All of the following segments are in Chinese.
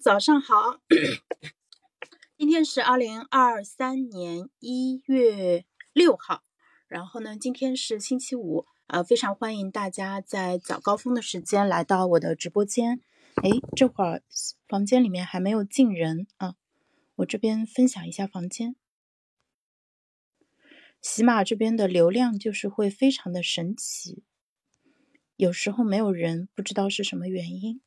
早上好，今天是二零二三年一月六号，然后呢，今天是星期五，呃，非常欢迎大家在早高峰的时间来到我的直播间。哎，这会儿房间里面还没有进人啊，我这边分享一下房间。喜马这边的流量就是会非常的神奇，有时候没有人，不知道是什么原因。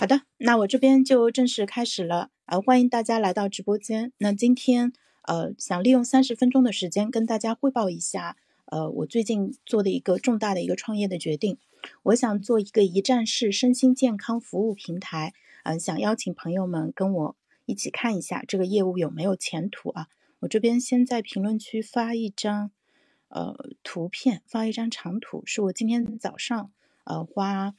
好的，那我这边就正式开始了啊！欢迎大家来到直播间。那今天呃，想利用三十分钟的时间跟大家汇报一下，呃，我最近做的一个重大的一个创业的决定。我想做一个一站式身心健康服务平台，嗯，想邀请朋友们跟我一起看一下这个业务有没有前途啊！我这边先在评论区发一张呃图片，发一张长图，是我今天早上呃花。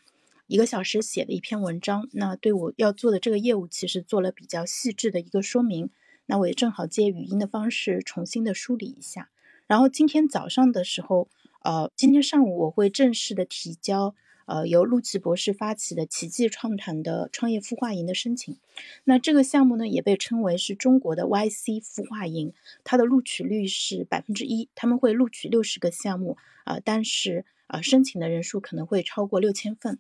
一个小时写的一篇文章，那对我要做的这个业务其实做了比较细致的一个说明。那我也正好借语音的方式重新的梳理一下。然后今天早上的时候，呃，今天上午我会正式的提交，呃，由陆琪博士发起的奇迹创团的创业孵化营的申请。那这个项目呢，也被称为是中国的 YC 孵化营，它的录取率是百分之一，他们会录取六十个项目，啊，但是。啊，申请的人数可能会超过六千份，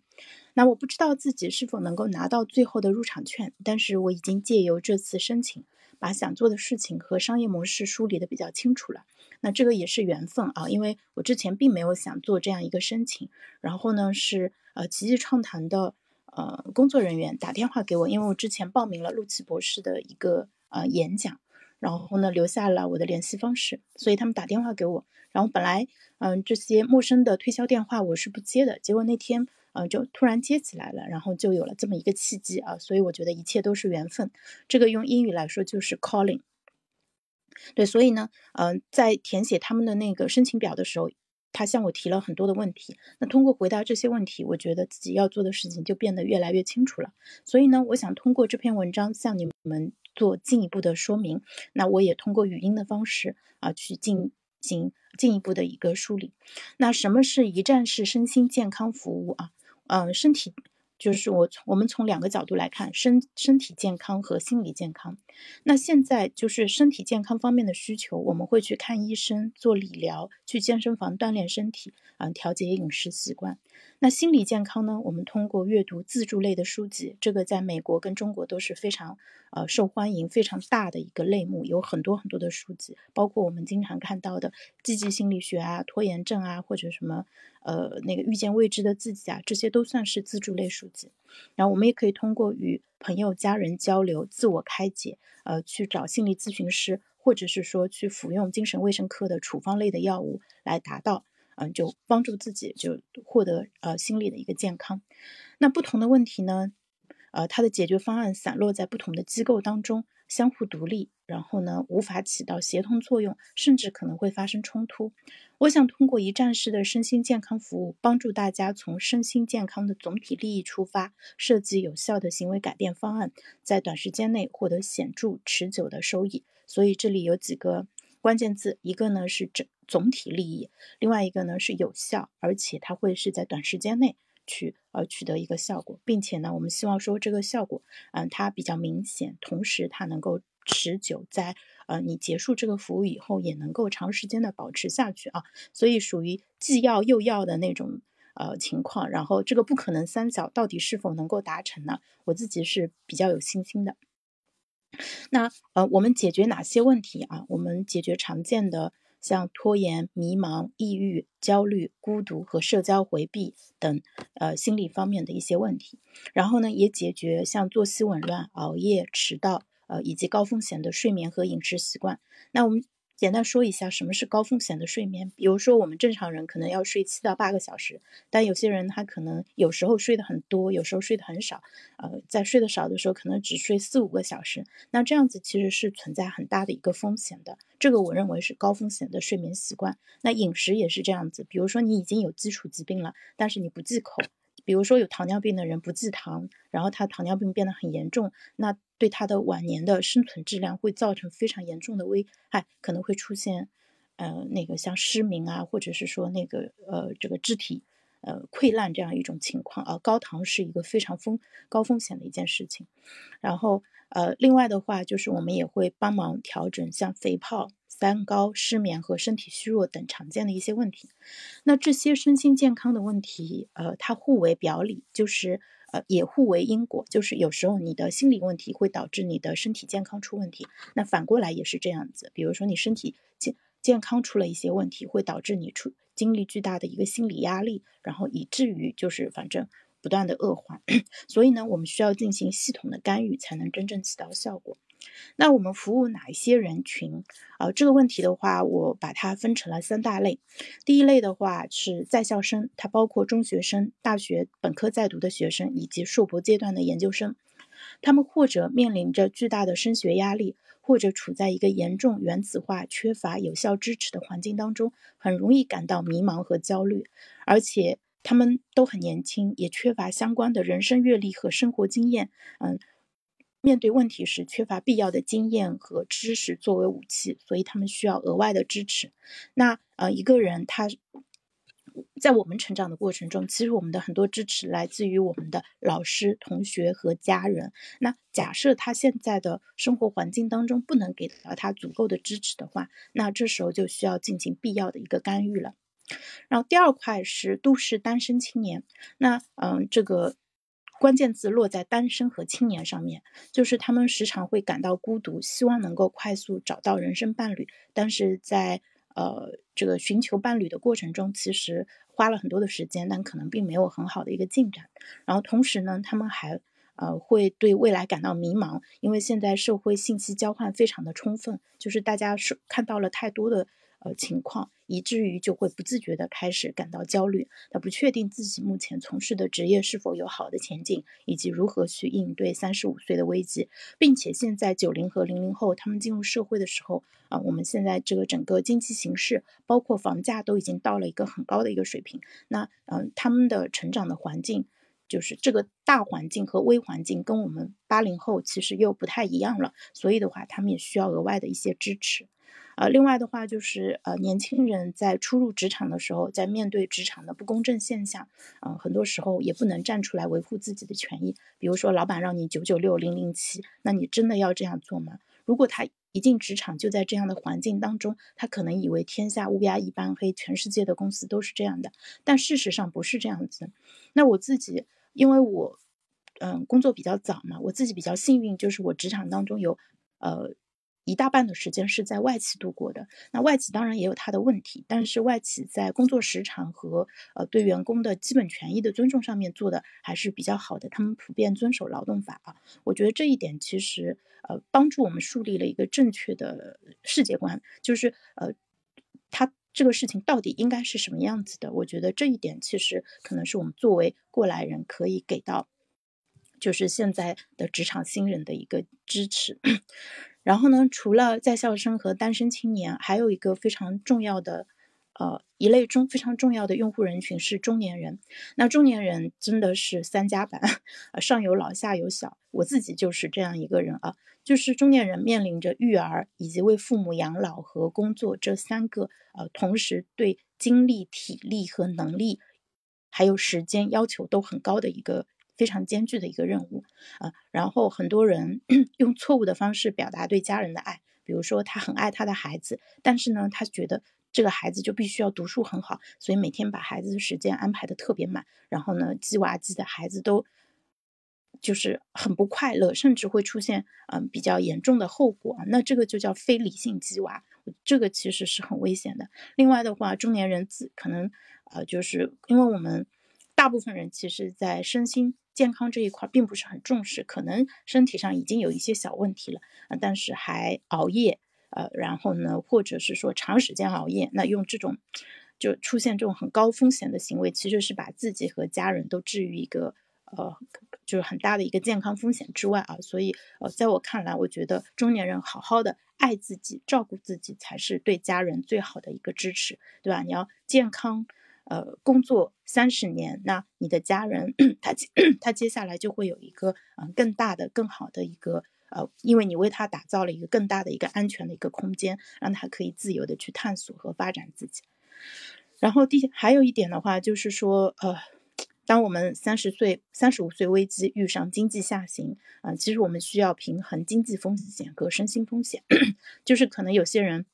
那我不知道自己是否能够拿到最后的入场券，但是我已经借由这次申请，把想做的事情和商业模式梳理的比较清楚了。那这个也是缘分啊，因为我之前并没有想做这样一个申请，然后呢是呃奇迹创谈的呃工作人员打电话给我，因为我之前报名了陆琪博士的一个呃演讲，然后呢留下了我的联系方式，所以他们打电话给我。然后本来，嗯，这些陌生的推销电话我是不接的，结果那天，嗯，就突然接起来了，然后就有了这么一个契机啊，所以我觉得一切都是缘分，这个用英语来说就是 calling。对，所以呢，嗯，在填写他们的那个申请表的时候，他向我提了很多的问题，那通过回答这些问题，我觉得自己要做的事情就变得越来越清楚了，所以呢，我想通过这篇文章向你们做进一步的说明，那我也通过语音的方式啊去进。行进一步的一个梳理。那什么是一站式身心健康服务啊？嗯，身体就是我从我们从两个角度来看，身身体健康和心理健康。那现在就是身体健康方面的需求，我们会去看医生做理疗，去健身房锻炼身体，嗯，调节饮食习惯。那心理健康呢？我们通过阅读自助类的书籍，这个在美国跟中国都是非常呃受欢迎、非常大的一个类目，有很多很多的书籍，包括我们经常看到的积极心理学啊、拖延症啊，或者什么呃那个遇见未知的自己啊，这些都算是自助类书籍。然后我们也可以通过与朋友、家人交流、自我开解，呃，去找心理咨询师，或者是说去服用精神卫生科的处方类的药物来达到。嗯，就帮助自己就获得呃心理的一个健康。那不同的问题呢，呃，它的解决方案散落在不同的机构当中，相互独立，然后呢无法起到协同作用，甚至可能会发生冲突。我想通过一站式的身心健康服务，帮助大家从身心健康的总体利益出发，设计有效的行为改变方案，在短时间内获得显著持久的收益。所以这里有几个关键字，一个呢是整。总体利益，另外一个呢是有效，而且它会是在短时间内去呃取得一个效果，并且呢，我们希望说这个效果，嗯，它比较明显，同时它能够持久，在呃你结束这个服务以后也能够长时间的保持下去啊，所以属于既要又要的那种呃情况，然后这个不可能三角到底是否能够达成呢？我自己是比较有信心的。那呃，我们解决哪些问题啊？我们解决常见的。像拖延、迷茫、抑郁、焦虑、孤独和社交回避等，呃，心理方面的一些问题。然后呢，也解决像作息紊乱、熬夜、迟到，呃，以及高风险的睡眠和饮食习惯。那我们。简单说一下什么是高风险的睡眠。比如说，我们正常人可能要睡七到八个小时，但有些人他可能有时候睡得很多，有时候睡得很少。呃，在睡得少的时候，可能只睡四五个小时。那这样子其实是存在很大的一个风险的。这个我认为是高风险的睡眠习惯。那饮食也是这样子。比如说，你已经有基础疾病了，但是你不忌口。比如说有糖尿病的人不忌糖，然后他糖尿病变得很严重，那对他的晚年的生存质量会造成非常严重的危害，可能会出现呃那个像失明啊，或者是说那个呃这个肢体呃溃烂这样一种情况啊。高糖是一个非常风高风险的一件事情，然后。呃，另外的话，就是我们也会帮忙调整像肥胖、三高、失眠和身体虚弱等常见的一些问题。那这些身心健康的问题，呃，它互为表里，就是呃也互为因果。就是有时候你的心理问题会导致你的身体健康出问题，那反过来也是这样子。比如说你身体健健康出了一些问题，会导致你出经历巨大的一个心理压力，然后以至于就是反正。不断的恶化，所以呢，我们需要进行系统的干预，才能真正起到效果。那我们服务哪一些人群？啊，这个问题的话，我把它分成了三大类。第一类的话是在校生，它包括中学生、大学本科在读的学生以及硕博阶段的研究生。他们或者面临着巨大的升学压力，或者处在一个严重原子化、缺乏有效支持的环境当中，很容易感到迷茫和焦虑，而且。他们都很年轻，也缺乏相关的人生阅历和生活经验。嗯，面对问题时缺乏必要的经验和知识作为武器，所以他们需要额外的支持。那呃，一个人他在我们成长的过程中，其实我们的很多支持来自于我们的老师、同学和家人。那假设他现在的生活环境当中不能给到他足够的支持的话，那这时候就需要进行必要的一个干预了。然后第二块是都市单身青年，那嗯，这个关键字落在单身和青年上面，就是他们时常会感到孤独，希望能够快速找到人生伴侣，但是在呃这个寻求伴侣的过程中，其实花了很多的时间，但可能并没有很好的一个进展。然后同时呢，他们还呃会对未来感到迷茫，因为现在社会信息交换非常的充分，就是大家是看到了太多的。呃，情况以至于就会不自觉的开始感到焦虑，他不确定自己目前从事的职业是否有好的前景，以及如何去应对三十五岁的危机，并且现在九零和零零后他们进入社会的时候啊，我们现在这个整个经济形势，包括房价都已经到了一个很高的一个水平，那嗯，他们的成长的环境，就是这个大环境和微环境跟我们八零后其实又不太一样了，所以的话，他们也需要额外的一些支持。呃，另外的话就是，呃，年轻人在初入职场的时候，在面对职场的不公正现象，嗯，很多时候也不能站出来维护自己的权益。比如说，老板让你九九六零零七，那你真的要这样做吗？如果他一进职场就在这样的环境当中，他可能以为天下乌鸦一般黑，全世界的公司都是这样的，但事实上不是这样子。那我自己，因为我，嗯，工作比较早嘛，我自己比较幸运，就是我职场当中有，呃。一大半的时间是在外企度过的。那外企当然也有它的问题，但是外企在工作时长和呃对员工的基本权益的尊重上面做的还是比较好的。他们普遍遵守劳动法啊，我觉得这一点其实呃帮助我们树立了一个正确的世界观，就是呃他这个事情到底应该是什么样子的？我觉得这一点其实可能是我们作为过来人可以给到，就是现在的职场新人的一个支持。然后呢，除了在校生和单身青年，还有一个非常重要的，呃，一类中非常重要的用户人群是中年人。那中年人真的是三加版，呃，上有老下有小。我自己就是这样一个人啊，就是中年人面临着育儿以及为父母养老和工作这三个，呃，同时对精力、体力和能力，还有时间要求都很高的一个。非常艰巨的一个任务啊，然后很多人 用错误的方式表达对家人的爱，比如说他很爱他的孩子，但是呢，他觉得这个孩子就必须要读书很好，所以每天把孩子的时间安排的特别满，然后呢，鸡娃鸡的孩子都就是很不快乐，甚至会出现嗯比较严重的后果，那这个就叫非理性鸡娃，这个其实是很危险的。另外的话，中年人自可能呃就是因为我们大部分人其实在身心。健康这一块并不是很重视，可能身体上已经有一些小问题了啊，但是还熬夜，呃，然后呢，或者是说长时间熬夜，那用这种就出现这种很高风险的行为，其实是把自己和家人都置于一个呃，就是很大的一个健康风险之外啊。所以呃，在我看来，我觉得中年人好好的爱自己、照顾自己，才是对家人最好的一个支持，对吧？你要健康。呃工作三十年，那你的家人他他接下来就会有一个嗯更大的、更好的一个呃，因为你为他打造了一个更大的一个安全的一个空间，让他可以自由的去探索和发展自己。然后第还有一点的话，就是说呃。当我们三十岁、三十五岁危机遇上经济下行，啊，其实我们需要平衡经济风险和身心风险。就是可能有些人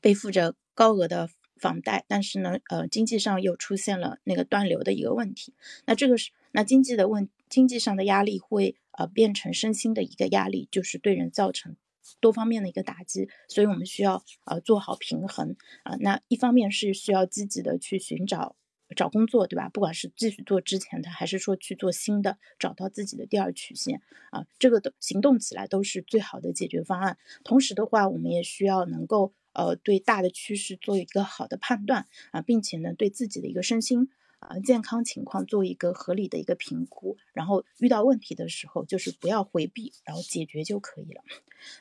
背负着高额的房贷，但是呢，呃，经济上又出现了那个断流的一个问题。那这个是那经济的问经济上的压力会呃变成身心的一个压力，就是对人造成多方面的一个打击。所以我们需要呃做好平衡啊。那一方面是需要积极的去寻找。找工作，对吧？不管是继续做之前的，还是说去做新的，找到自己的第二曲线啊，这个都行动起来都是最好的解决方案。同时的话，我们也需要能够呃对大的趋势做一个好的判断啊，并且呢对自己的一个身心。啊，健康情况做一个合理的一个评估，然后遇到问题的时候，就是不要回避，然后解决就可以了。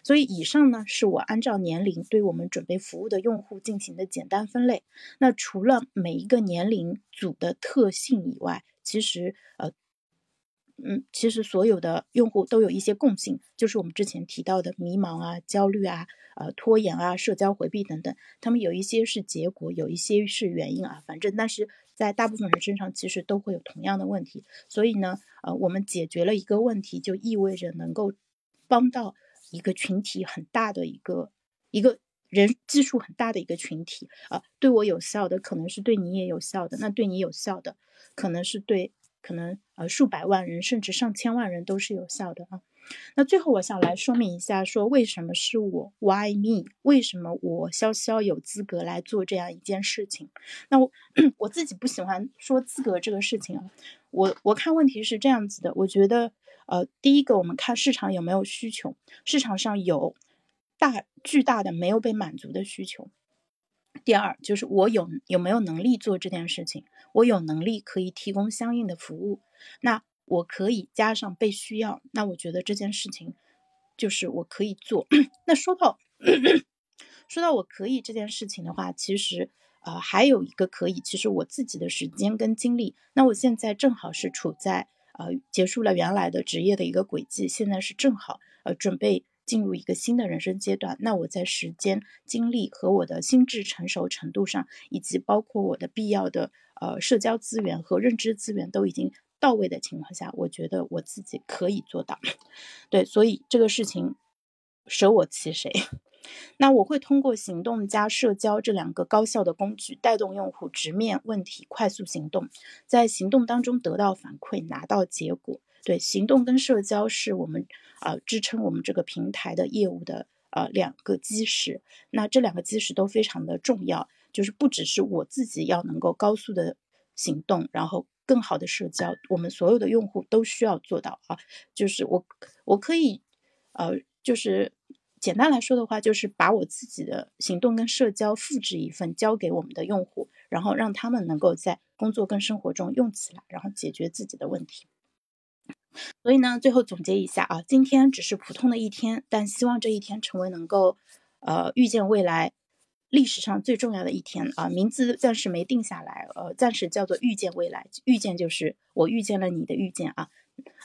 所以以上呢，是我按照年龄对我们准备服务的用户进行的简单分类。那除了每一个年龄组的特性以外，其实呃，嗯，其实所有的用户都有一些共性，就是我们之前提到的迷茫啊、焦虑啊、呃拖延啊、社交回避等等。他们有一些是结果，有一些是原因啊。反正但是。在大部分人身上，其实都会有同样的问题，所以呢，呃，我们解决了一个问题，就意味着能够帮到一个群体很大的一个一个人基数很大的一个群体啊，对我有效的，可能是对你也有效的，那对你有效的，可能是对可能呃数百万人甚至上千万人都是有效的啊。那最后我想来说明一下，说为什么是我？Why me？为什么我潇潇有资格来做这样一件事情？那我 我自己不喜欢说资格这个事情啊。我我看问题是这样子的，我觉得呃，第一个我们看市场有没有需求，市场上有大巨大的没有被满足的需求。第二就是我有有没有能力做这件事情，我有能力可以提供相应的服务。那我可以加上被需要，那我觉得这件事情就是我可以做。那说到 说到我可以这件事情的话，其实呃还有一个可以，其实我自己的时间跟精力。那我现在正好是处在呃结束了原来的职业的一个轨迹，现在是正好呃准备进入一个新的人生阶段。那我在时间、精力和我的心智成熟程度上，以及包括我的必要的呃社交资源和认知资源都已经。到位的情况下，我觉得我自己可以做到。对，所以这个事情舍我其谁？那我会通过行动加社交这两个高效的工具，带动用户直面问题，快速行动，在行动当中得到反馈，拿到结果。对，行动跟社交是我们啊支撑我们这个平台的业务的呃两个基石。那这两个基石都非常的重要，就是不只是我自己要能够高速的行动，然后。更好的社交，我们所有的用户都需要做到啊！就是我，我可以，呃，就是简单来说的话，就是把我自己的行动跟社交复制一份，交给我们的用户，然后让他们能够在工作跟生活中用起来，然后解决自己的问题。所以呢，最后总结一下啊，今天只是普通的一天，但希望这一天成为能够，呃，预见未来。历史上最重要的一天啊，名字暂时没定下来，呃，暂时叫做预见未来。预见就是我遇见了你的遇见啊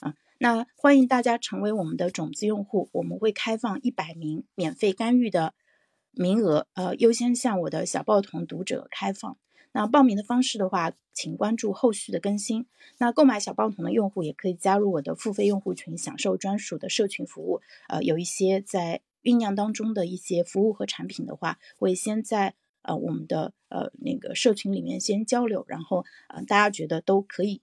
啊。那欢迎大家成为我们的种子用户，我们会开放一百名免费干预的名额，呃，优先向我的小报童读者开放。那报名的方式的话，请关注后续的更新。那购买小报童的用户也可以加入我的付费用户群，享受专属的社群服务。呃，有一些在。酝酿当中的一些服务和产品的话，会先在呃我们的呃那个社群里面先交流，然后呃大家觉得都可以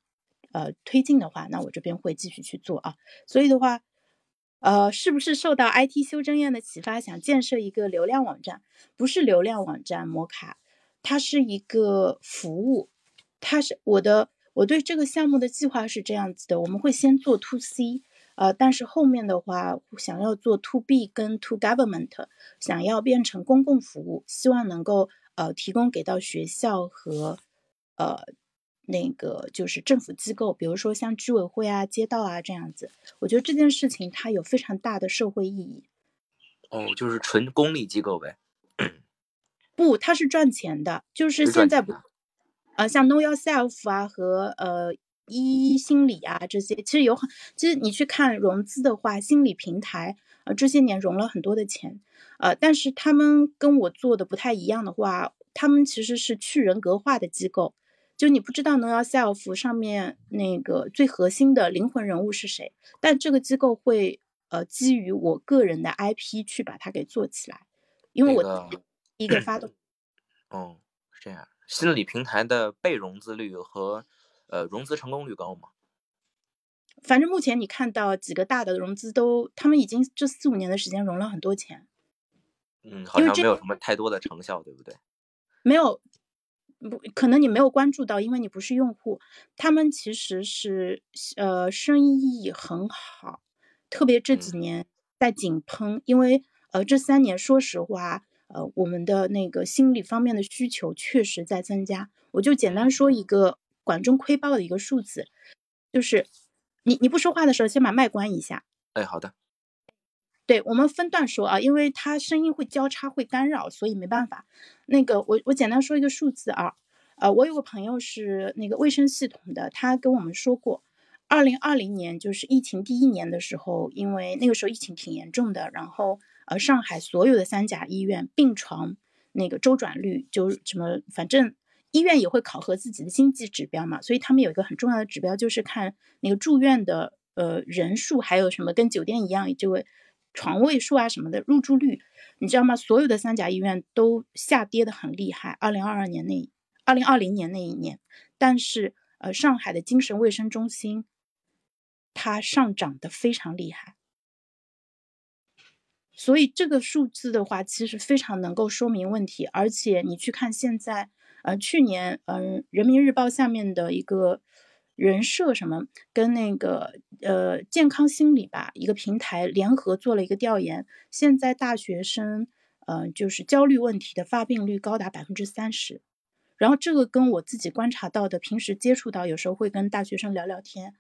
呃推进的话，那我这边会继续去做啊。所以的话，呃是不是受到 IT 修真院的启发，想建设一个流量网站？不是流量网站，摩卡，它是一个服务，它是我的我对这个项目的计划是这样子的，我们会先做 To C。呃，但是后面的话，想要做 to B 跟 to government，想要变成公共服务，希望能够呃提供给到学校和呃那个就是政府机构，比如说像居委会啊、街道啊这样子。我觉得这件事情它有非常大的社会意义。哦，就是纯公立机构呗？不，它是赚钱的，就是现在不。呃，像 Know Yourself 啊和呃一心理啊这些，其实有很，其实你去看融资的话，心理平台呃这些年融了很多的钱，呃，但是他们跟我做的不太一样的话，他们其实是去人格化的机构，就你不知道 Know Yourself 上面那个最核心的灵魂人物是谁，但这个机构会呃基于我个人的 IP 去把它给做起来，因为我一个发动，哦，是这样。心理平台的被融资率和呃融资成功率高吗？反正目前你看到几个大的融资都，他们已经这四五年的时间融了很多钱。嗯，好像没有什么太多的成效，对不对？没有，不可能你没有关注到，因为你不是用户。他们其实是呃生意很好，特别这几年在井喷，因为呃这三年说实话。呃，我们的那个心理方面的需求确实在增加。我就简单说一个管中窥豹的一个数字，就是你你不说话的时候，先把麦关一下。哎，好的。对我们分段说啊，因为它声音会交叉会干扰，所以没办法。那个我我简单说一个数字啊，呃，我有个朋友是那个卫生系统的，他跟我们说过，二零二零年就是疫情第一年的时候，因为那个时候疫情挺严重的，然后。而上海所有的三甲医院病床那个周转率就什么，反正医院也会考核自己的经济指标嘛，所以他们有一个很重要的指标，就是看那个住院的呃人数，还有什么跟酒店一样，就床位数啊什么的入住率，你知道吗？所有的三甲医院都下跌的很厉害。二零二二年那二零二零年那一年，但是呃上海的精神卫生中心它上涨的非常厉害。所以这个数字的话，其实非常能够说明问题。而且你去看现在，呃，去年，嗯，人民日报下面的一个人设什么，跟那个呃健康心理吧一个平台联合做了一个调研，现在大学生，呃，就是焦虑问题的发病率高达百分之三十。然后这个跟我自己观察到的，平时接触到，有时候会跟大学生聊聊天，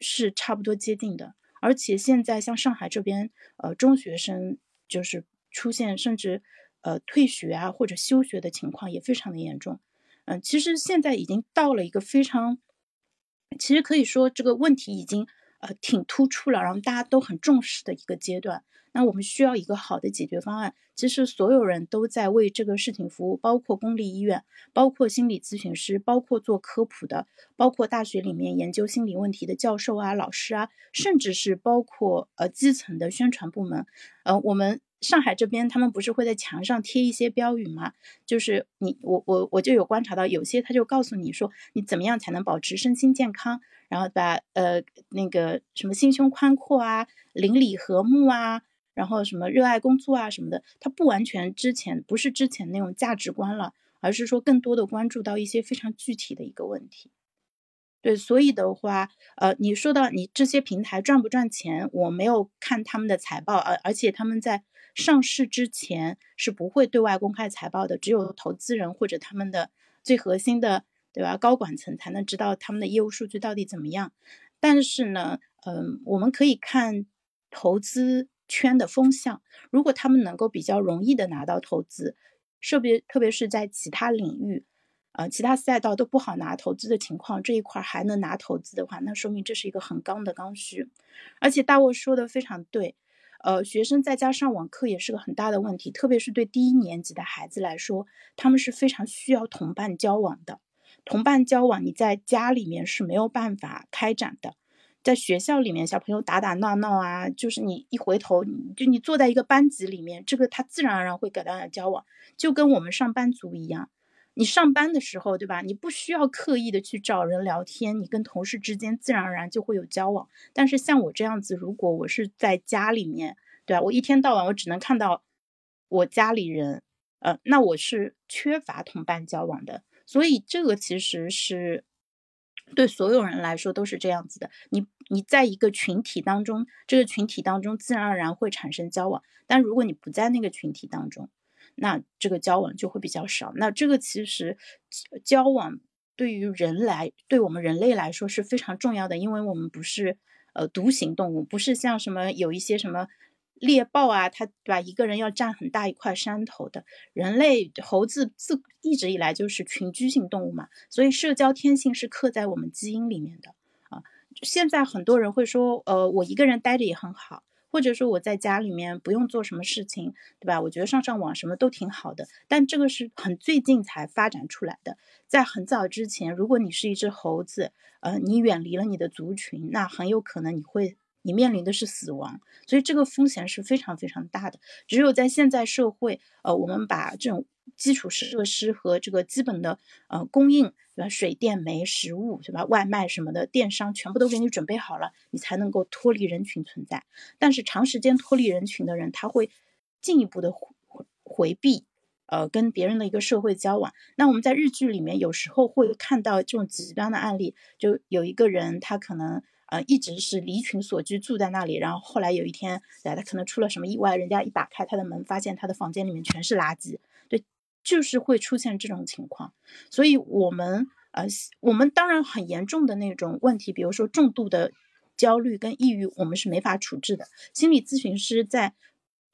是差不多接近的。而且现在像上海这边，呃，中学生就是出现甚至呃退学啊或者休学的情况也非常的严重。嗯，其实现在已经到了一个非常，其实可以说这个问题已经呃挺突出了，然后大家都很重视的一个阶段。那我们需要一个好的解决方案。其实所有人都在为这个事情服务，包括公立医院，包括心理咨询师，包括做科普的，包括大学里面研究心理问题的教授啊、老师啊，甚至是包括呃基层的宣传部门。呃，我们上海这边他们不是会在墙上贴一些标语吗？就是你我我我就有观察到，有些他就告诉你说，你怎么样才能保持身心健康，然后把呃那个什么心胸宽阔啊、邻里和睦啊。然后什么热爱工作啊什么的，它不完全之前不是之前那种价值观了，而是说更多的关注到一些非常具体的一个问题。对，所以的话，呃，你说到你这些平台赚不赚钱，我没有看他们的财报，而而且他们在上市之前是不会对外公开财报的，只有投资人或者他们的最核心的，对吧？高管层才能知道他们的业务数据到底怎么样。但是呢，嗯，我们可以看投资。圈的风向，如果他们能够比较容易的拿到投资，特别特别是在其他领域，呃，其他赛道都不好拿投资的情况，这一块还能拿投资的话，那说明这是一个很刚的刚需。而且大沃说的非常对，呃，学生在家上网课也是个很大的问题，特别是对低一年级的孩子来说，他们是非常需要同伴交往的。同伴交往，你在家里面是没有办法开展的。在学校里面，小朋友打打闹闹啊，就是你一回头，就你坐在一个班级里面，这个他自然而然会跟大家交往，就跟我们上班族一样。你上班的时候，对吧？你不需要刻意的去找人聊天，你跟同事之间自然而然就会有交往。但是像我这样子，如果我是在家里面，对吧？我一天到晚我只能看到我家里人，呃，那我是缺乏同伴交往的。所以这个其实是。对所有人来说都是这样子的。你你在一个群体当中，这个群体当中自然而然会产生交往。但如果你不在那个群体当中，那这个交往就会比较少。那这个其实交往对于人来，对我们人类来说是非常重要的，因为我们不是呃独行动物，不是像什么有一些什么猎豹啊，它对吧？一个人要占很大一块山头的。人类猴子自一直以来就是群居性动物嘛，所以社交天性是刻在我们基因里面的啊。现在很多人会说，呃，我一个人待着也很好，或者说我在家里面不用做什么事情，对吧？我觉得上上网什么都挺好的。但这个是很最近才发展出来的，在很早之前，如果你是一只猴子，呃，你远离了你的族群，那很有可能你会。你面临的是死亡，所以这个风险是非常非常大的。只有在现在社会，呃，我们把这种基础设施和这个基本的呃供应，对吧？水电煤、食物，对吧？外卖什么的，电商全部都给你准备好了，你才能够脱离人群存在。但是长时间脱离人群的人，他会进一步的回回避，呃，跟别人的一个社会交往。那我们在日剧里面有时候会看到这种极端的案例，就有一个人他可能。呃，一直是离群所居，住在那里。然后后来有一天，对，他可能出了什么意外，人家一打开他的门，发现他的房间里面全是垃圾。对，就是会出现这种情况。所以，我们呃，我们当然很严重的那种问题，比如说重度的焦虑跟抑郁，我们是没法处置的。心理咨询师在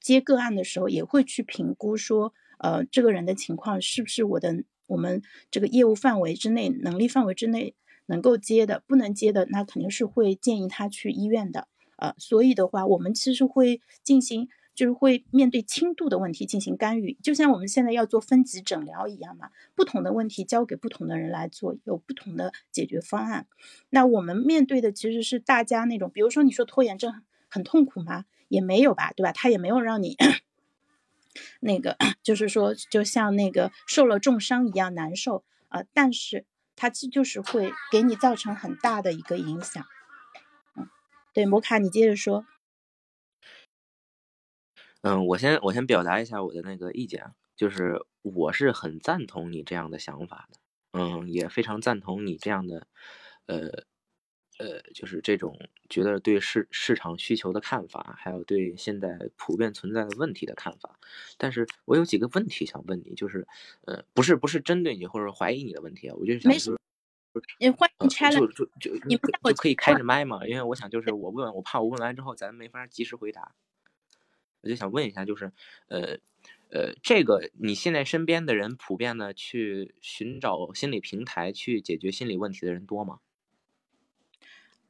接个案的时候，也会去评估说，呃，这个人的情况是不是我的我们这个业务范围之内，能力范围之内。能够接的，不能接的，那肯定是会建议他去医院的。呃，所以的话，我们其实会进行，就是会面对轻度的问题进行干预，就像我们现在要做分级诊疗一样嘛。不同的问题交给不同的人来做，有不同的解决方案。那我们面对的其实是大家那种，比如说你说拖延症很痛苦吗？也没有吧，对吧？他也没有让你 那个，就是说，就像那个受了重伤一样难受啊，但是。它其实就是会给你造成很大的一个影响，嗯，对，摩卡，你接着说。嗯，我先我先表达一下我的那个意见啊，就是我是很赞同你这样的想法的，嗯，也非常赞同你这样的，呃。呃，就是这种觉得对市市场需求的看法，还有对现在普遍存在的问题的看法。但是我有几个问题想问你，就是，呃，不是不是针对你或者怀疑你的问题啊，我就想说，你欢迎拆了，就就就你就可以开着麦嘛，因为我想就是我问，我怕我问完之后咱没法及时回答，我就想问一下，就是，呃呃，这个你现在身边的人普遍的去寻找心理平台去解决心理问题的人多吗？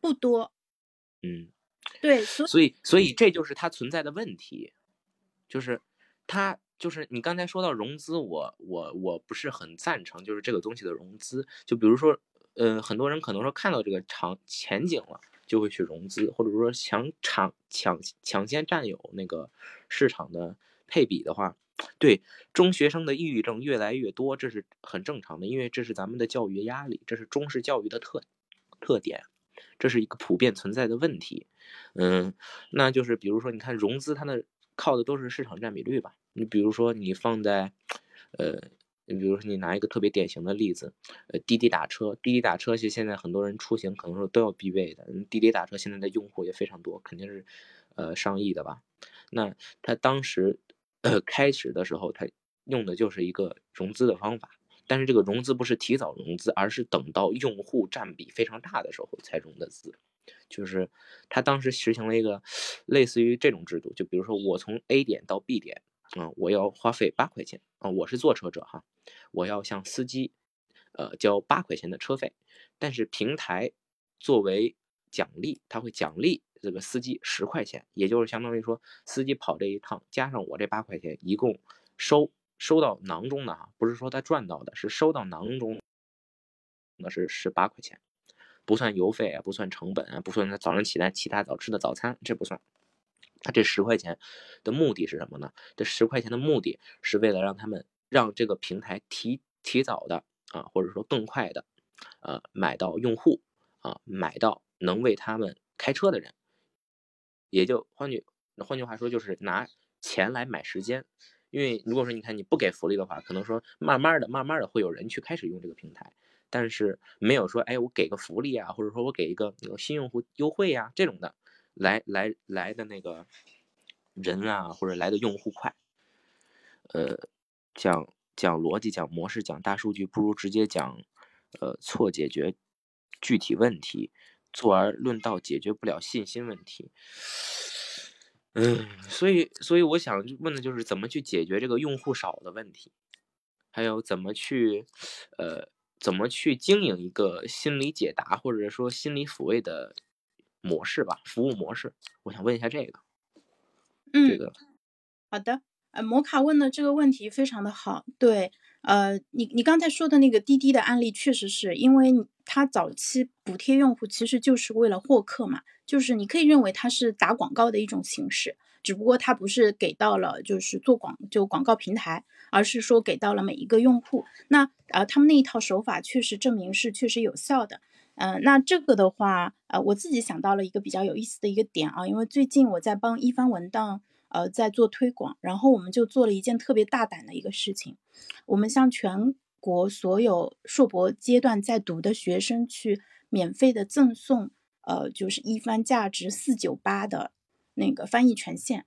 不多，嗯，对，所以所以这就是它存在的问题，就是它就是你刚才说到融资，我我我不是很赞成，就是这个东西的融资，就比如说，呃，很多人可能说看到这个长前景了，就会去融资，或者说想抢抢抢先占有那个市场的配比的话，对中学生的抑郁症越来越多，这是很正常的，因为这是咱们的教育压力，这是中式教育的特特点。这是一个普遍存在的问题，嗯，那就是比如说，你看融资，它的靠的都是市场占比率吧？你比如说，你放在，呃，你比如说，你拿一个特别典型的例子，呃，滴滴打车，滴滴打车其实现在很多人出行可能说都要必备的，滴滴打车现在的用户也非常多，肯定是，呃，上亿的吧？那他当时，呃，开始的时候，他用的就是一个融资的方法。但是这个融资不是提早融资，而是等到用户占比非常大的时候才融的资，就是他当时实行了一个类似于这种制度，就比如说我从 A 点到 B 点，啊，我要花费八块钱，啊，我是坐车者哈，我要向司机，呃，交八块钱的车费，但是平台作为奖励，他会奖励这个司机十块钱，也就是相当于说司机跑这一趟加上我这八块钱，一共收。收到囊中的哈，不是说他赚到的，是收到囊中，那是十八块钱，不算邮费啊，不算成本啊，不算他早上起来其他早吃的早餐，这不算。他这十块钱的目的是什么呢？这十块钱的目的是为了让他们让这个平台提提早的啊，或者说更快的，呃，买到用户啊，买到能为他们开车的人，也就换句换句话说，就是拿钱来买时间。因为如果说你看你不给福利的话，可能说慢慢的、慢慢的会有人去开始用这个平台，但是没有说哎我给个福利啊，或者说我给一个新用户优惠呀这种的，来来来的那个人啊或者来的用户快，呃讲讲逻辑、讲模式、讲大数据，不如直接讲呃错解决具体问题，坐而论道解决不了信心问题。嗯，所以所以我想问的就是怎么去解决这个用户少的问题，还有怎么去，呃，怎么去经营一个心理解答或者说心理抚慰的模式吧，服务模式。我想问一下这个，嗯，这个好的，呃，摩卡问的这个问题非常的好，对。呃，你你刚才说的那个滴滴的案例，确实是因为它早期补贴用户其实就是为了获客嘛，就是你可以认为它是打广告的一种形式，只不过它不是给到了就是做广就广告平台，而是说给到了每一个用户。那呃，他们那一套手法确实证明是确实有效的。嗯，那这个的话，呃，我自己想到了一个比较有意思的一个点啊，因为最近我在帮一番文档。呃，在做推广，然后我们就做了一件特别大胆的一个事情，我们向全国所有硕博阶段在读的学生去免费的赠送，呃，就是一番价值四九八的那个翻译权限。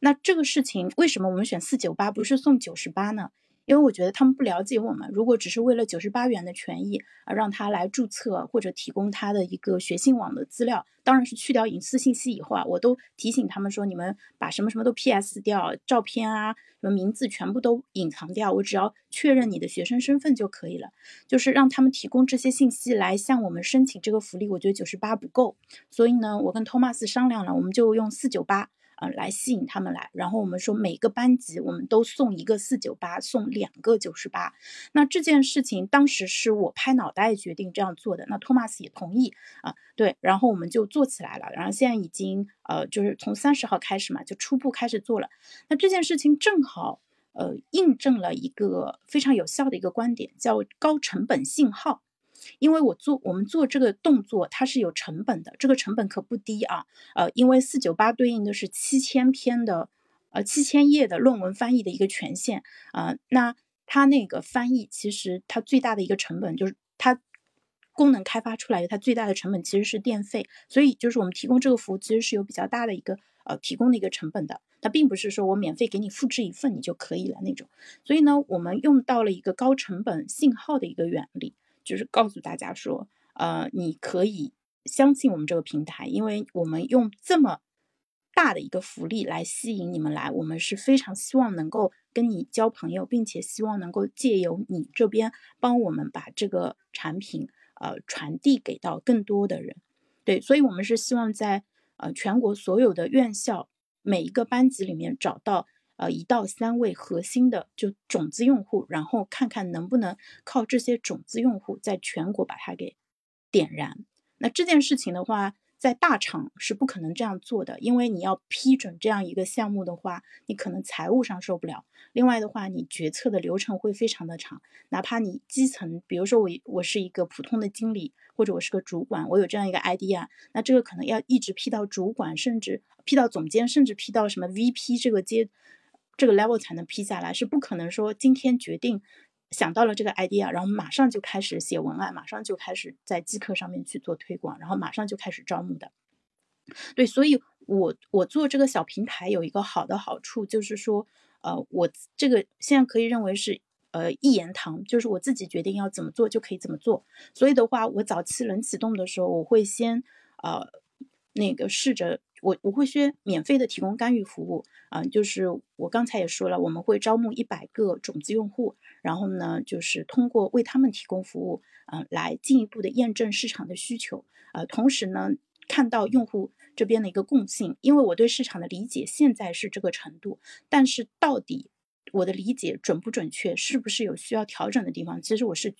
那这个事情为什么我们选四九八，不是送九十八呢？因为我觉得他们不了解我们，如果只是为了九十八元的权益而让他来注册或者提供他的一个学信网的资料，当然是去掉隐私信息以后啊，我都提醒他们说，你们把什么什么都 PS 掉，照片啊，什么名字全部都隐藏掉，我只要确认你的学生身份就可以了，就是让他们提供这些信息来向我们申请这个福利，我觉得九十八不够，所以呢，我跟托马斯商量了，我们就用四九八。呃，来吸引他们来，然后我们说每个班级我们都送一个四九八，送两个九十八。那这件事情当时是我拍脑袋决定这样做的，那托马斯也同意啊，对，然后我们就做起来了。然后现在已经呃，就是从三十号开始嘛，就初步开始做了。那这件事情正好呃印证了一个非常有效的一个观点，叫高成本信号。因为我做我们做这个动作，它是有成本的，这个成本可不低啊。呃，因为四九八对应的是七千篇的，呃七千页的论文翻译的一个权限啊。那它那个翻译其实它最大的一个成本就是它功能开发出来的，它最大的成本其实是电费。所以就是我们提供这个服务其实是有比较大的一个呃提供的一个成本的，它并不是说我免费给你复制一份你就可以了那种。所以呢，我们用到了一个高成本信号的一个原理。就是告诉大家说，呃，你可以相信我们这个平台，因为我们用这么大的一个福利来吸引你们来，我们是非常希望能够跟你交朋友，并且希望能够借由你这边帮我们把这个产品呃传递给到更多的人。对，所以我们是希望在呃全国所有的院校每一个班级里面找到。呃，一到三位核心的就种子用户，然后看看能不能靠这些种子用户在全国把它给点燃。那这件事情的话，在大厂是不可能这样做的，因为你要批准这样一个项目的话，你可能财务上受不了。另外的话，你决策的流程会非常的长，哪怕你基层，比如说我我是一个普通的经理，或者我是个主管，我有这样一个 idea，那这个可能要一直批到主管，甚至批到总监，甚至批到什么 VP 这个阶。这个 level 才能批下来，是不可能说今天决定想到了这个 idea，然后马上就开始写文案，马上就开始在机课上面去做推广，然后马上就开始招募的。对，所以我我做这个小平台有一个好的好处，就是说，呃，我这个现在可以认为是呃一言堂，就是我自己决定要怎么做就可以怎么做。所以的话，我早期冷启动的时候，我会先呃那个试着。我我会先免费的提供干预服务啊，就是我刚才也说了，我们会招募一百个种子用户，然后呢，就是通过为他们提供服务，嗯，来进一步的验证市场的需求，呃，同时呢，看到用户这边的一个共性，因为我对市场的理解现在是这个程度，但是到底我的理解准不准确，是不是有需要调整的地方，其实我是。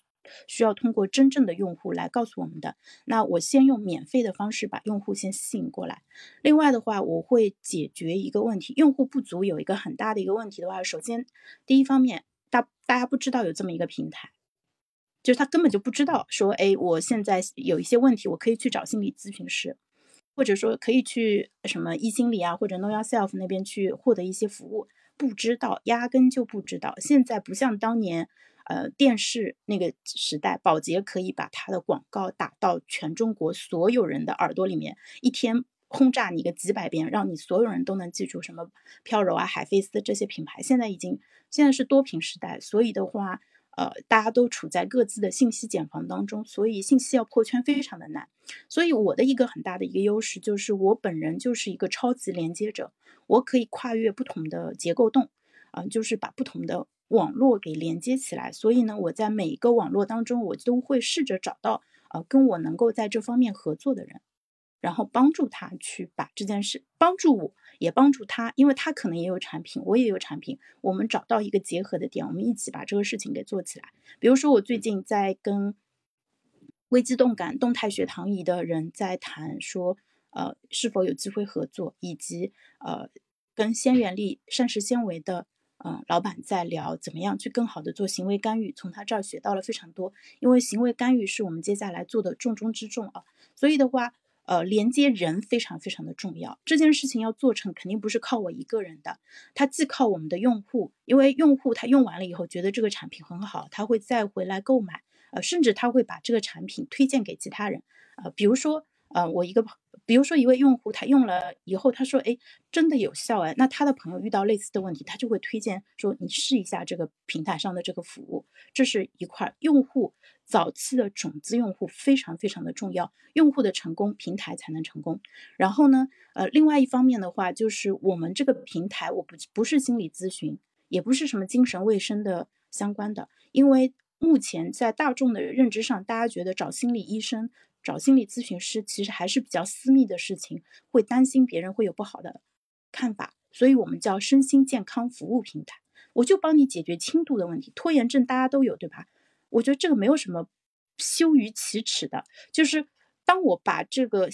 需要通过真正的用户来告诉我们的。那我先用免费的方式把用户先吸引过来。另外的话，我会解决一个问题：用户不足有一个很大的一个问题的话，首先第一方面，大大家不知道有这么一个平台，就是他根本就不知道说，哎，我现在有一些问题，我可以去找心理咨询师，或者说可以去什么易心理啊，或者 Know Yourself 那边去获得一些服务，不知道，压根就不知道。现在不像当年。呃，电视那个时代，宝洁可以把它的广告打到全中国所有人的耳朵里面，一天轰炸你个几百遍，让你所有人都能记住什么飘柔啊、海飞丝这些品牌。现在已经现在是多屏时代，所以的话，呃，大家都处在各自的信息茧房当中，所以信息要破圈非常的难。所以我的一个很大的一个优势就是我本人就是一个超级连接者，我可以跨越不同的结构洞，啊，就是把不同的网络给连接起来。所以呢，我在每一个网络当中，我都会试着找到呃，跟我能够在这方面合作的人。然后帮助他去把这件事帮助我，也帮助他，因为他可能也有产品，我也有产品，我们找到一个结合的点，我们一起把这个事情给做起来。比如说，我最近在跟微机动感动态学躺椅的人在谈，说呃是否有机会合作，以及呃跟先原力膳食纤维的嗯老板在聊怎么样去更好的做行为干预，从他这儿学到了非常多，因为行为干预是我们接下来做的重中之重啊，所以的话。呃，连接人非常非常的重要。这件事情要做成，肯定不是靠我一个人的，它既靠我们的用户，因为用户他用完了以后觉得这个产品很好，他会再回来购买，呃，甚至他会把这个产品推荐给其他人，呃，比如说。呃，我一个，比如说一位用户，他用了以后，他说，哎，真的有效哎，那他的朋友遇到类似的问题，他就会推荐说，你试一下这个平台上的这个服务，这是一块用户早期的种子用户非常非常的重要，用户的成功，平台才能成功。然后呢，呃，另外一方面的话，就是我们这个平台，我不不是心理咨询，也不是什么精神卫生的相关的，因为目前在大众的认知上，大家觉得找心理医生。找心理咨询师其实还是比较私密的事情，会担心别人会有不好的看法，所以我们叫身心健康服务平台。我就帮你解决轻度的问题，拖延症大家都有，对吧？我觉得这个没有什么羞于启齿的，就是当我把这个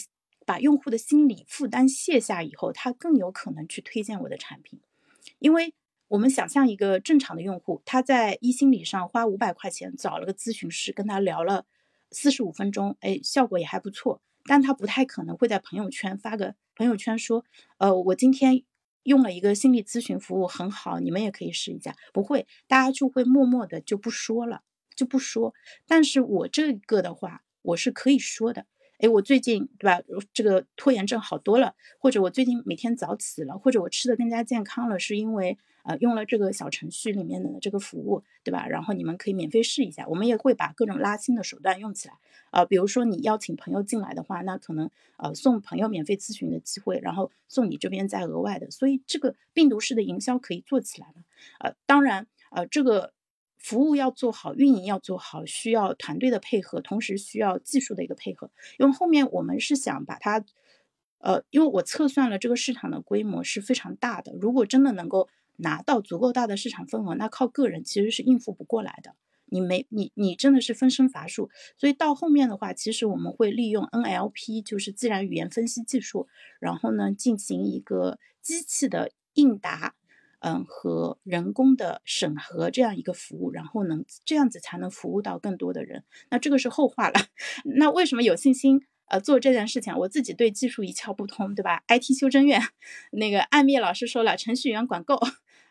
把用户的心理负担卸下以后，他更有可能去推荐我的产品，因为我们想象一个正常的用户，他在一心理上花五百块钱找了个咨询师，跟他聊了。四十五分钟，哎，效果也还不错，但他不太可能会在朋友圈发个朋友圈说，呃，我今天用了一个心理咨询服务很好，你们也可以试一下。不会，大家就会默默的就不说了，就不说。但是我这个的话，我是可以说的。哎，我最近对吧，这个拖延症好多了，或者我最近每天早起了，或者我吃的更加健康了，是因为。呃，用了这个小程序里面的这个服务，对吧？然后你们可以免费试一下，我们也会把各种拉新的手段用起来。呃，比如说你邀请朋友进来的话，那可能呃送朋友免费咨询的机会，然后送你这边再额外的，所以这个病毒式的营销可以做起来了。呃，当然，呃，这个服务要做好，运营要做好，需要团队的配合，同时需要技术的一个配合。因为后面我们是想把它，呃，因为我测算了这个市场的规模是非常大的，如果真的能够。拿到足够大的市场份额，那靠个人其实是应付不过来的。你没你你真的是分身乏术，所以到后面的话，其实我们会利用 NLP，就是自然语言分析技术，然后呢进行一个机器的应答，嗯和人工的审核这样一个服务，然后能这样子才能服务到更多的人。那这个是后话了。那为什么有信心？呃，做这件事情，我自己对技术一窍不通，对吧？IT 修真院 那个暗灭老师说了，程序员管够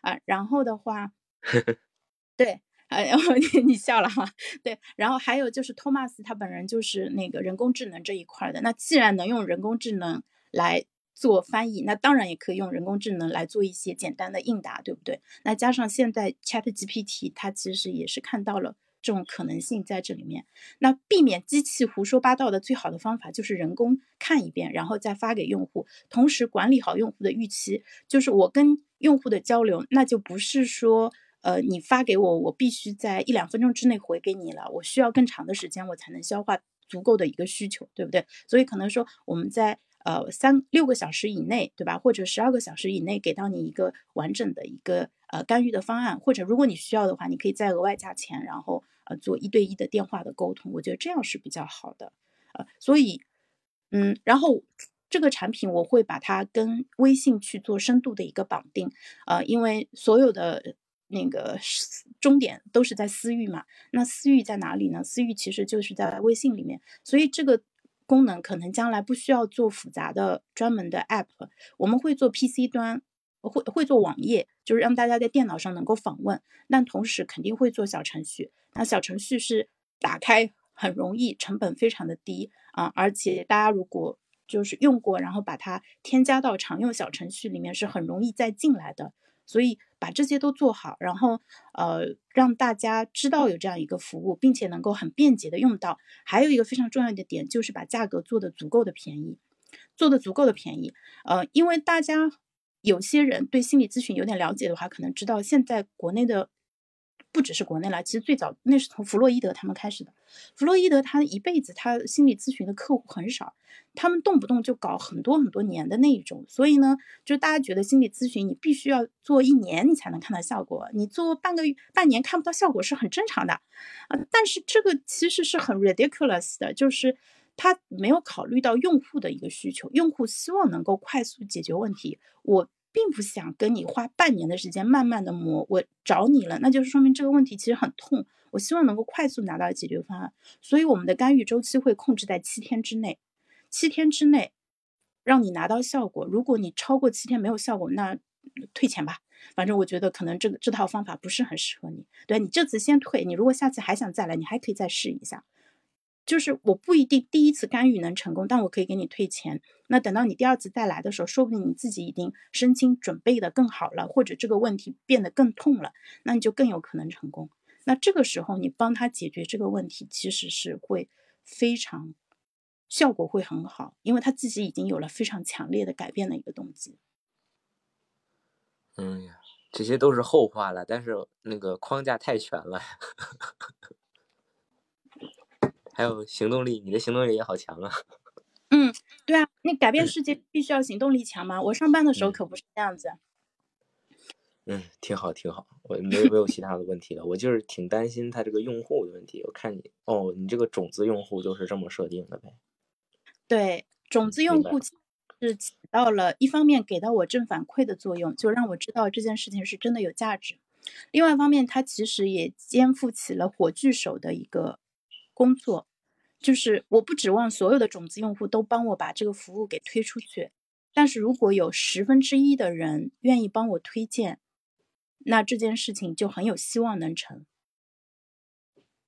啊。然后的话，对，呃，然 后你你笑了哈，对。然后还有就是托马斯他本人就是那个人工智能这一块的。那既然能用人工智能来做翻译，那当然也可以用人工智能来做一些简单的应答，对不对？那加上现在 Chat GPT，它其实也是看到了。这种可能性在这里面，那避免机器胡说八道的最好的方法就是人工看一遍，然后再发给用户，同时管理好用户的预期。就是我跟用户的交流，那就不是说，呃，你发给我，我必须在一两分钟之内回给你了，我需要更长的时间，我才能消化足够的一个需求，对不对？所以可能说我们在呃三六个小时以内，对吧？或者十二个小时以内给到你一个完整的一个。呃，干预的方案，或者如果你需要的话，你可以再额外加钱，然后呃做一对一的电话的沟通，我觉得这样是比较好的。呃，所以，嗯，然后这个产品我会把它跟微信去做深度的一个绑定，呃，因为所有的那个终点都是在私域嘛，那私域在哪里呢？私域其实就是在微信里面，所以这个功能可能将来不需要做复杂的专门的 app，我们会做 PC 端。会会做网页，就是让大家在电脑上能够访问，但同时肯定会做小程序。那小程序是打开很容易，成本非常的低啊，而且大家如果就是用过，然后把它添加到常用小程序里面是很容易再进来的。所以把这些都做好，然后呃让大家知道有这样一个服务，并且能够很便捷的用到。还有一个非常重要的点就是把价格做的足够的便宜，做的足够的便宜。呃，因为大家有些人对心理咨询有点了解的话，可能知道现在国内的。不只是国内了，其实最早那是从弗洛伊德他们开始的。弗洛伊德他一辈子他心理咨询的客户很少，他们动不动就搞很多很多年的那一种。所以呢，就大家觉得心理咨询你必须要做一年你才能看到效果，你做半个月、半年看不到效果是很正常的啊。但是这个其实是很 ridiculous 的，就是他没有考虑到用户的一个需求，用户希望能够快速解决问题。我。并不想跟你花半年的时间慢慢的磨，我找你了，那就是说明这个问题其实很痛。我希望能够快速拿到解决方案，所以我们的干预周期会控制在七天之内，七天之内让你拿到效果。如果你超过七天没有效果，那退钱吧。反正我觉得可能这个这套方法不是很适合你。对你这次先退，你如果下次还想再来，你还可以再试一下。就是我不一定第一次干预能成功，但我可以给你退钱。那等到你第二次再来的时候，说不定你自己已经身心准备的更好了，或者这个问题变得更痛了，那你就更有可能成功。那这个时候你帮他解决这个问题，其实是会非常效果会很好，因为他自己已经有了非常强烈的改变的一个动机。嗯呀，这些都是后话了，但是那个框架太全了。还有行动力，你的行动力也好强啊！嗯，对啊，那改变世界必须要行动力强吗？我上班的时候可不是这样子。嗯，挺好，挺好，我没没有其他的问题了。我就是挺担心他这个用户的问题。我看你哦，你这个种子用户就是这么设定的呗？对，种子用户是起到了一方面给到我正反馈的作用，就让我知道这件事情是真的有价值。另外一方面，它其实也肩负起了火炬手的一个工作。就是我不指望所有的种子用户都帮我把这个服务给推出去，但是如果有十分之一的人愿意帮我推荐，那这件事情就很有希望能成。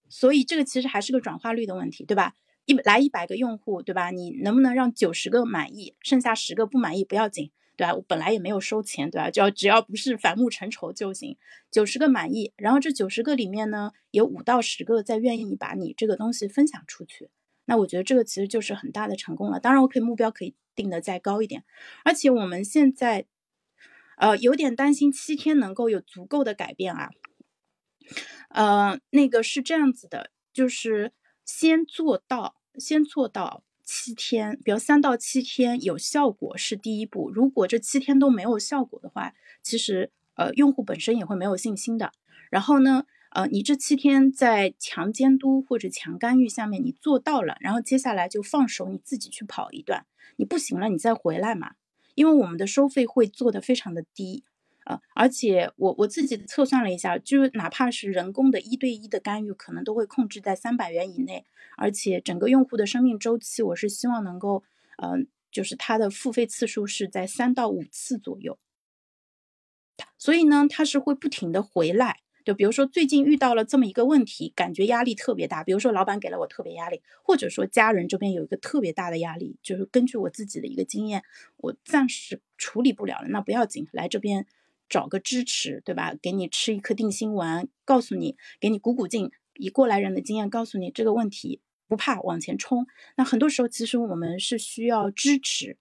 所以这个其实还是个转化率的问题，对吧？一来一百个用户，对吧？你能不能让九十个满意，剩下十个不满意不要紧。对吧？我本来也没有收钱，对吧？只要只要不是反目成仇就行。九十个满意，然后这九十个里面呢，有五到十个在愿意把你这个东西分享出去，那我觉得这个其实就是很大的成功了。当然，我可以目标可以定的再高一点。而且我们现在，呃，有点担心七天能够有足够的改变啊。呃，那个是这样子的，就是先做到，先做到。七天，比如三到七天有效果是第一步。如果这七天都没有效果的话，其实呃用户本身也会没有信心的。然后呢，呃你这七天在强监督或者强干预下面你做到了，然后接下来就放手你自己去跑一段，你不行了你再回来嘛。因为我们的收费会做的非常的低。而且我我自己测算了一下，就是哪怕是人工的一对一的干预，可能都会控制在三百元以内。而且整个用户的生命周期，我是希望能够，嗯，就是他的付费次数是在三到五次左右。所以呢，他是会不停的回来。就比如说最近遇到了这么一个问题，感觉压力特别大。比如说老板给了我特别压力，或者说家人这边有一个特别大的压力，就是根据我自己的一个经验，我暂时处理不了了，那不要紧，来这边。找个支持，对吧？给你吃一颗定心丸，告诉你，给你鼓鼓劲，以过来人的经验告诉你这个问题不怕，往前冲。那很多时候其实我们是需要支持，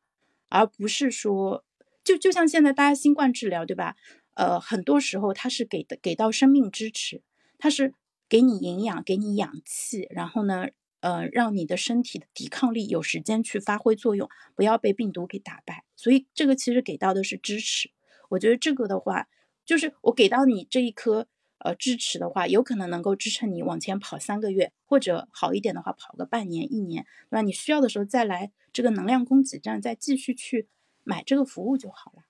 而不是说，就就像现在大家新冠治疗，对吧？呃，很多时候它是给的给到生命支持，它是给你营养，给你氧气，然后呢，呃，让你的身体的抵抗力有时间去发挥作用，不要被病毒给打败。所以这个其实给到的是支持。我觉得这个的话，就是我给到你这一颗呃支持的话，有可能能够支撑你往前跑三个月，或者好一点的话跑个半年、一年，对吧？你需要的时候再来这个能量供给站，再继续去买这个服务就好了。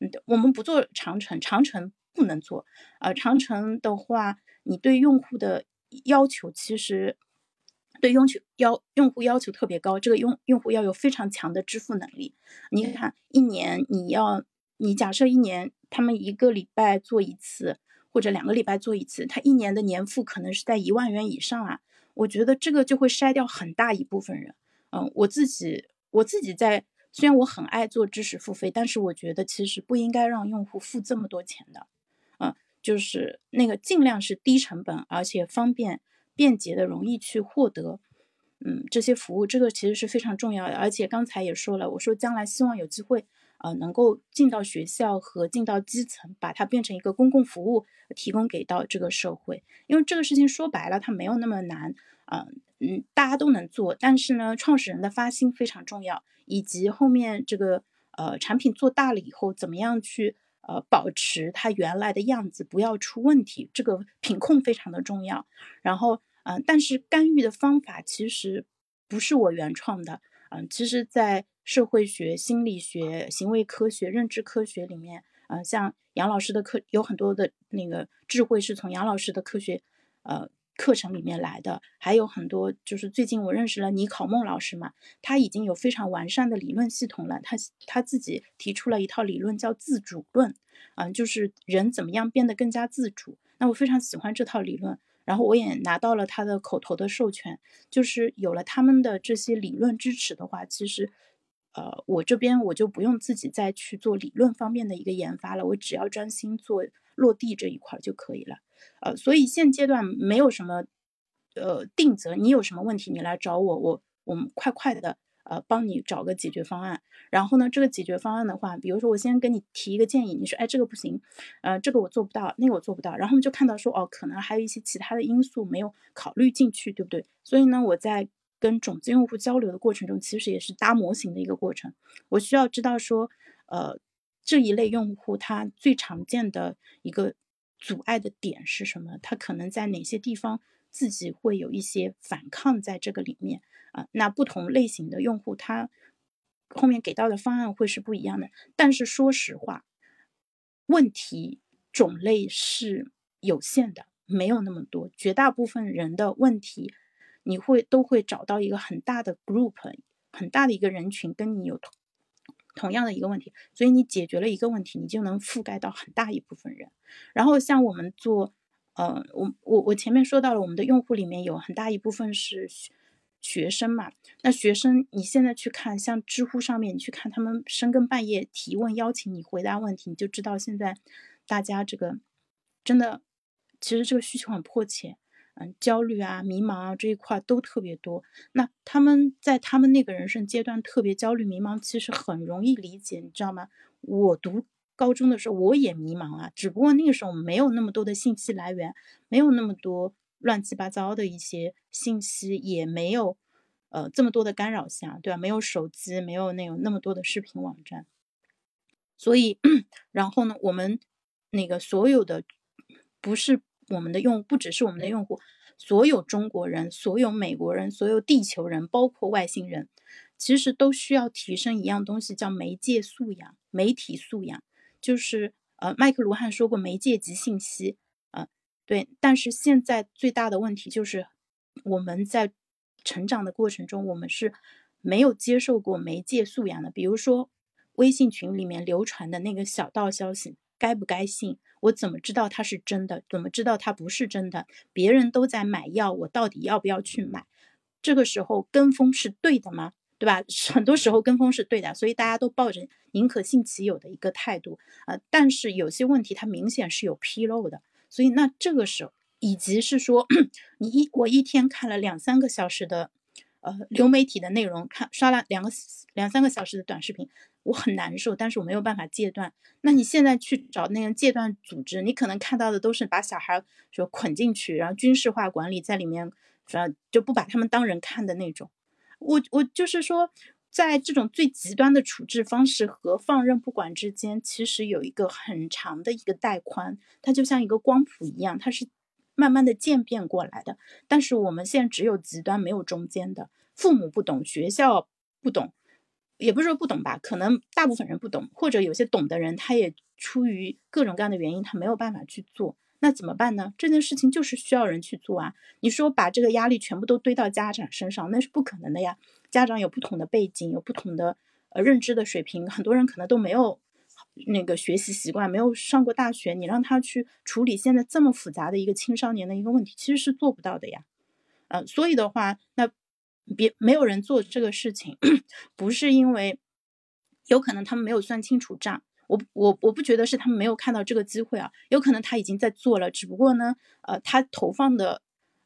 嗯，我们不做长城，长城不能做。呃，长城的话，你对用户的要求其实对用求要用户要求特别高，这个用用户要有非常强的支付能力。你看，一年你要。你假设一年他们一个礼拜做一次，或者两个礼拜做一次，他一年的年付可能是在一万元以上啊。我觉得这个就会筛掉很大一部分人。嗯，我自己我自己在虽然我很爱做知识付费，但是我觉得其实不应该让用户付这么多钱的，嗯，就是那个尽量是低成本，而且方便、便捷的、容易去获得，嗯，这些服务，这个其实是非常重要的。而且刚才也说了，我说将来希望有机会，呃，能够进到学校和进到基层，把它变成一个公共服务，提供给到这个社会。因为这个事情说白了，它没有那么难，嗯嗯，大家都能做，但是呢，创始人的发心非常重要。以及后面这个呃产品做大了以后，怎么样去呃保持它原来的样子，不要出问题，这个品控非常的重要。然后嗯，但是干预的方法其实不是我原创的，嗯，其实在社会学、心理学、行为科学、认知科学里面，嗯，像杨老师的课有很多的那个智慧是从杨老师的科学，呃。课程里面来的还有很多，就是最近我认识了倪考梦老师嘛，他已经有非常完善的理论系统了。他他自己提出了一套理论叫自主论，嗯，就是人怎么样变得更加自主。那我非常喜欢这套理论，然后我也拿到了他的口头的授权，就是有了他们的这些理论支持的话，其实，呃，我这边我就不用自己再去做理论方面的一个研发了，我只要专心做落地这一块就可以了。呃，所以现阶段没有什么，呃，定责。你有什么问题，你来找我，我我们快快的，呃，帮你找个解决方案。然后呢，这个解决方案的话，比如说我先给你提一个建议，你说，哎，这个不行，呃，这个我做不到，那个我做不到。然后我们就看到说，哦，可能还有一些其他的因素没有考虑进去，对不对？所以呢，我在跟种子用户交流的过程中，其实也是搭模型的一个过程。我需要知道说，呃，这一类用户他最常见的一个。阻碍的点是什么？他可能在哪些地方自己会有一些反抗，在这个里面啊，那不同类型的用户，他后面给到的方案会是不一样的。但是说实话，问题种类是有限的，没有那么多。绝大部分人的问题，你会都会找到一个很大的 group，很大的一个人群跟你有同。同样的一个问题，所以你解决了一个问题，你就能覆盖到很大一部分人。然后像我们做，呃，我我我前面说到了，我们的用户里面有很大一部分是学生嘛。那学生，你现在去看，像知乎上面，你去看他们深更半夜提问，邀请你回答问题，你就知道现在大家这个真的，其实这个需求很迫切。嗯，焦虑啊、迷茫啊这一块都特别多。那他们在他们那个人生阶段特别焦虑、迷茫，其实很容易理解，你知道吗？我读高中的时候我也迷茫啊，只不过那个时候没有那么多的信息来源，没有那么多乱七八糟的一些信息，也没有呃这么多的干扰项，对吧？没有手机，没有那种那么多的视频网站，所以，然后呢，我们那个所有的不是。我们的用不只是我们的用户，所有中国人、所有美国人、所有地球人，包括外星人，其实都需要提升一样东西，叫媒介素养、媒体素养。就是呃，麦克卢汉说过，媒介即信息。呃，对。但是现在最大的问题就是我们在成长的过程中，我们是没有接受过媒介素养的。比如说，微信群里面流传的那个小道消息，该不该信？我怎么知道它是真的？怎么知道它不是真的？别人都在买药，我到底要不要去买？这个时候跟风是对的吗？对吧？很多时候跟风是对的，所以大家都抱着宁可信其有的一个态度啊。但是有些问题它明显是有纰漏的，所以那这个时候，以及是说 你一我一天看了两三个小时的呃流媒体的内容，看刷了两个两三个小时的短视频。我很难受，但是我没有办法戒断。那你现在去找那个戒断组织，你可能看到的都是把小孩说捆进去，然后军事化管理在里面，呃，就不把他们当人看的那种。我我就是说，在这种最极端的处置方式和放任不管之间，其实有一个很长的一个带宽，它就像一个光谱一样，它是慢慢的渐变过来的。但是我们现在只有极端，没有中间的。父母不懂，学校不懂。也不是说不懂吧，可能大部分人不懂，或者有些懂的人，他也出于各种各样的原因，他没有办法去做。那怎么办呢？这件事情就是需要人去做啊。你说把这个压力全部都堆到家长身上，那是不可能的呀。家长有不同的背景，有不同的呃认知的水平，很多人可能都没有那个学习习惯，没有上过大学，你让他去处理现在这么复杂的一个青少年的一个问题，其实是做不到的呀。呃，所以的话，那。别没有人做这个事情，不是因为有可能他们没有算清楚账。我我我不觉得是他们没有看到这个机会啊，有可能他已经在做了，只不过呢，呃，他投放的。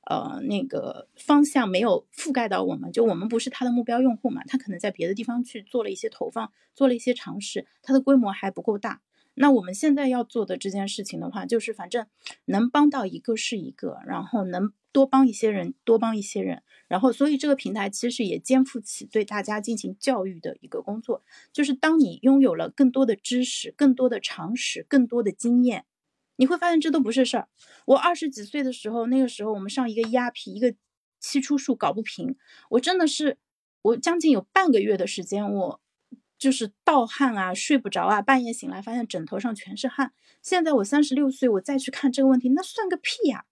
呃，那个方向没有覆盖到我们，就我们不是他的目标用户嘛，他可能在别的地方去做了一些投放，做了一些尝试，它的规模还不够大。那我们现在要做的这件事情的话，就是反正能帮到一个是一个，然后能多帮一些人，多帮一些人，然后所以这个平台其实也肩负起对大家进行教育的一个工作，就是当你拥有了更多的知识、更多的常识、更多的经验。你会发现这都不是事儿。我二十几岁的时候，那个时候我们上一个压皮，一个期初数搞不平，我真的是，我将近有半个月的时间，我就是盗汗啊，睡不着啊，半夜醒来发现枕头上全是汗。现在我三十六岁，我再去看这个问题，那算个屁呀！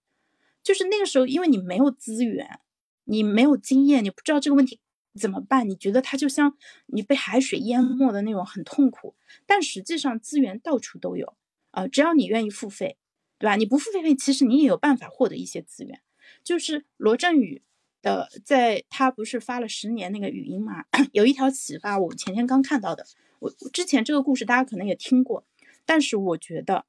就是那个时候，因为你没有资源，你没有经验，你不知道这个问题怎么办，你觉得它就像你被海水淹没的那种很痛苦，但实际上资源到处都有。啊，只要你愿意付费，对吧？你不付费，其实你也有办法获得一些资源。就是罗振宇的，在他不是发了十年那个语音嘛，有一条启发，我前天刚看到的。我之前这个故事大家可能也听过，但是我觉得，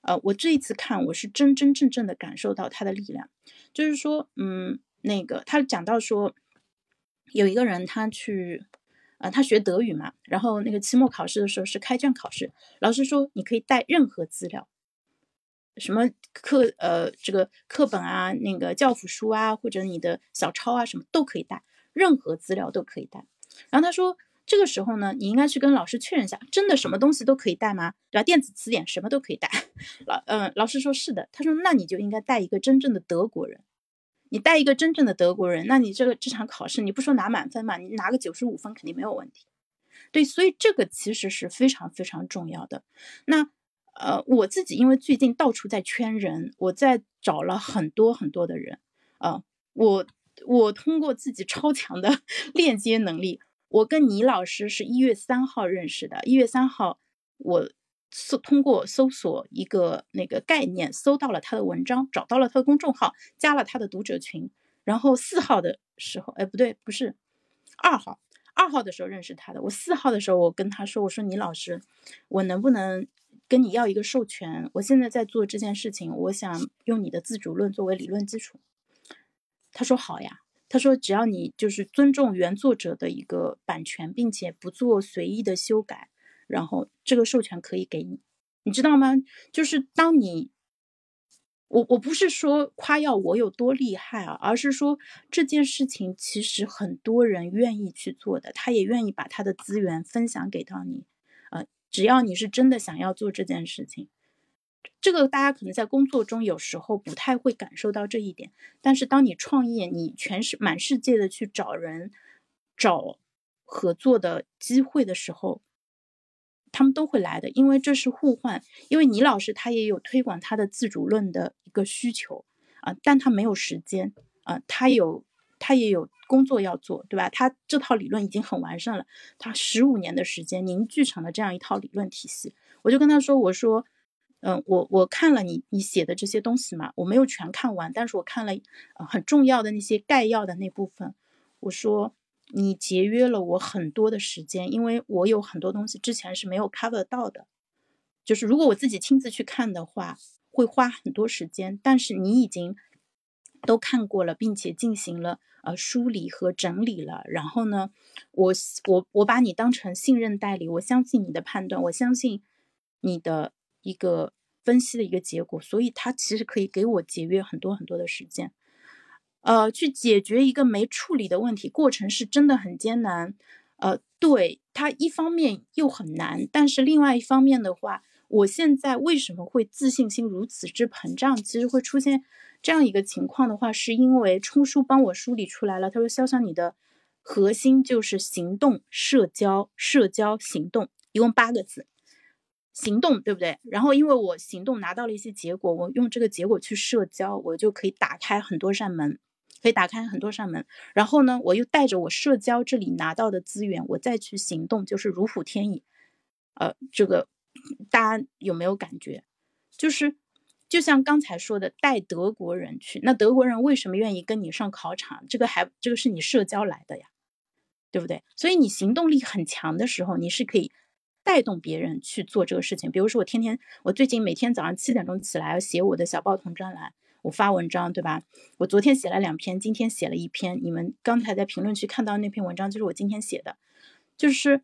呃，我这一次看，我是真真正正的感受到他的力量。就是说，嗯，那个他讲到说，有一个人他去。啊，他学德语嘛，然后那个期末考试的时候是开卷考试，老师说你可以带任何资料，什么课呃这个课本啊，那个教辅书啊，或者你的小抄啊，什么都可以带，任何资料都可以带。然后他说这个时候呢，你应该去跟老师确认一下，真的什么东西都可以带吗？对吧？电子词典什么都可以带。老嗯，老师说是的，他说那你就应该带一个真正的德国人。你带一个真正的德国人，那你这个这场考试，你不说拿满分嘛？你拿个九十五分肯定没有问题。对，所以这个其实是非常非常重要的。那呃，我自己因为最近到处在圈人，我在找了很多很多的人啊，我我通过自己超强的 链接能力，我跟倪老师是一月三号认识的，一月三号我。搜通过搜索一个那个概念，搜到了他的文章，找到了他的公众号，加了他的读者群。然后四号的时候，哎，不对，不是二号，二号的时候认识他的。我四号的时候，我跟他说，我说倪老师，我能不能跟你要一个授权？我现在在做这件事情，我想用你的自主论作为理论基础。他说好呀，他说只要你就是尊重原作者的一个版权，并且不做随意的修改。然后这个授权可以给你，你知道吗？就是当你，我我不是说夸耀我有多厉害啊，而是说这件事情其实很多人愿意去做的，他也愿意把他的资源分享给到你，呃，只要你是真的想要做这件事情，这个大家可能在工作中有时候不太会感受到这一点，但是当你创业，你全是满世界的去找人，找合作的机会的时候。他们都会来的，因为这是互换。因为倪老师他也有推广他的自主论的一个需求啊，但他没有时间啊，他有他也有工作要做，对吧？他这套理论已经很完善了，他十五年的时间凝聚成了这样一套理论体系。我就跟他说：“我说，嗯，我我看了你你写的这些东西嘛，我没有全看完，但是我看了很重要的那些概要的那部分。我说。”你节约了我很多的时间，因为我有很多东西之前是没有 cover 到的。就是如果我自己亲自去看的话，会花很多时间。但是你已经都看过了，并且进行了呃梳理和整理了。然后呢，我我我把你当成信任代理，我相信你的判断，我相信你的一个分析的一个结果，所以它其实可以给我节约很多很多的时间。呃，去解决一个没处理的问题，过程是真的很艰难。呃，对它一方面又很难，但是另外一方面的话，我现在为什么会自信心如此之膨胀？其实会出现这样一个情况的话，是因为冲叔帮我梳理出来了。他说：“潇潇，你的核心就是行动、社交、社交、行动，一共八个字，行动，对不对？然后因为我行动拿到了一些结果，我用这个结果去社交，我就可以打开很多扇门。”可以打开很多扇门，然后呢，我又带着我社交这里拿到的资源，我再去行动，就是如虎添翼。呃，这个大家有没有感觉？就是就像刚才说的，带德国人去，那德国人为什么愿意跟你上考场？这个还这个是你社交来的呀，对不对？所以你行动力很强的时候，你是可以带动别人去做这个事情。比如说，我天天，我最近每天早上七点钟起来要写我的小报童专栏，我发文章，对吧？我昨天写了两篇，今天写了一篇。你们刚才在评论区看到那篇文章，就是我今天写的。就是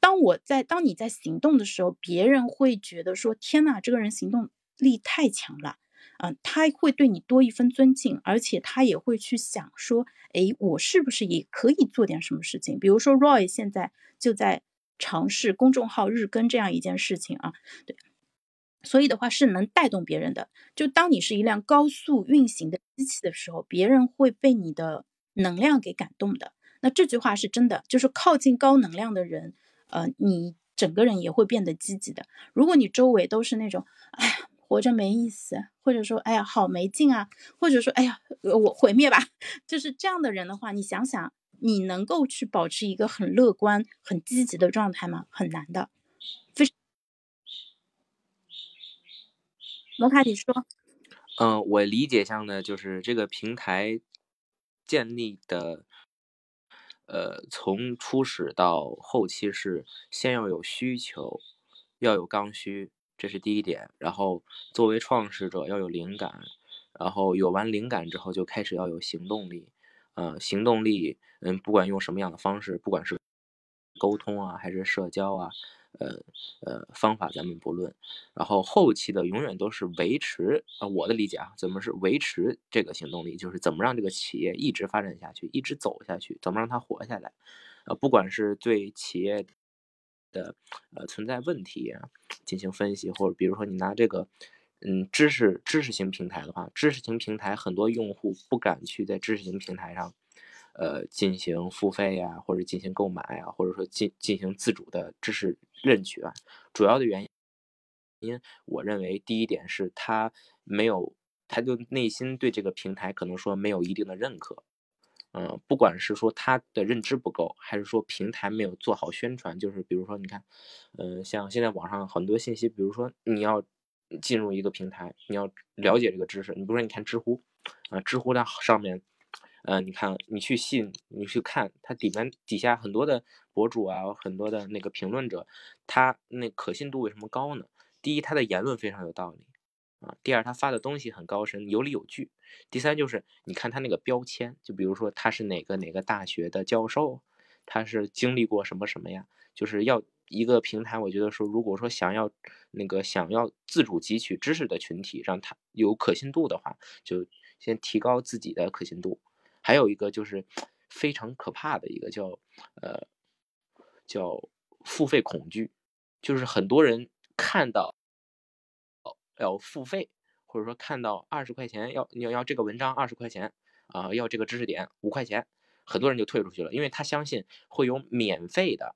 当我在当你在行动的时候，别人会觉得说：“天呐，这个人行动力太强了。”嗯，他会对你多一分尊敬，而且他也会去想说：“哎，我是不是也可以做点什么事情？”比如说，Roy 现在就在。尝试公众号日更这样一件事情啊，对，所以的话是能带动别人的。就当你是一辆高速运行的机器的时候，别人会被你的能量给感动的。那这句话是真的，就是靠近高能量的人，呃，你整个人也会变得积极的。如果你周围都是那种，哎呀，活着没意思，或者说，哎呀，好没劲啊，或者说，哎呀，我毁灭吧，就是这样的人的话，你想想。你能够去保持一个很乐观、很积极的状态吗？很难的。非摩卡，你说。嗯，我理解上呢，就是这个平台建立的，呃，从初始到后期是先要有需求，要有刚需，这是第一点。然后作为创始者要有灵感，然后有完灵感之后就开始要有行动力。呃，行动力，嗯，不管用什么样的方式，不管是沟通啊，还是社交啊，呃呃，方法咱们不论。然后后期的永远都是维持啊，我的理解啊，怎么是维持这个行动力，就是怎么让这个企业一直发展下去，一直走下去，怎么让它活下来？呃，不管是对企业的呃存在问题啊进行分析，或者比如说你拿这个。嗯，知识知识型平台的话，知识型平台很多用户不敢去在知识型平台上，呃，进行付费呀，或者进行购买啊，或者说进进行自主的知识认取啊。主要的原因，因我认为第一点是他没有，他就内心对这个平台可能说没有一定的认可。嗯，不管是说他的认知不够，还是说平台没有做好宣传，就是比如说你看，嗯，像现在网上很多信息，比如说你要。进入一个平台，你要了解这个知识。你比如说，你看知乎，啊，知乎它上面，呃，你看你去信，你去看它底面底下很多的博主啊，很多的那个评论者，他那可信度为什么高呢？第一，他的言论非常有道理，啊，第二，他发的东西很高深，有理有据。第三，就是你看他那个标签，就比如说他是哪个哪个大学的教授，他是经历过什么什么呀，就是要。一个平台，我觉得说，如果说想要那个想要自主汲取知识的群体，让他有可信度的话，就先提高自己的可信度。还有一个就是非常可怕的一个叫呃叫付费恐惧，就是很多人看到要付费，或者说看到二十块钱要要要这个文章二十块钱啊，要这个知识点五块钱，很多人就退出去了，因为他相信会有免费的。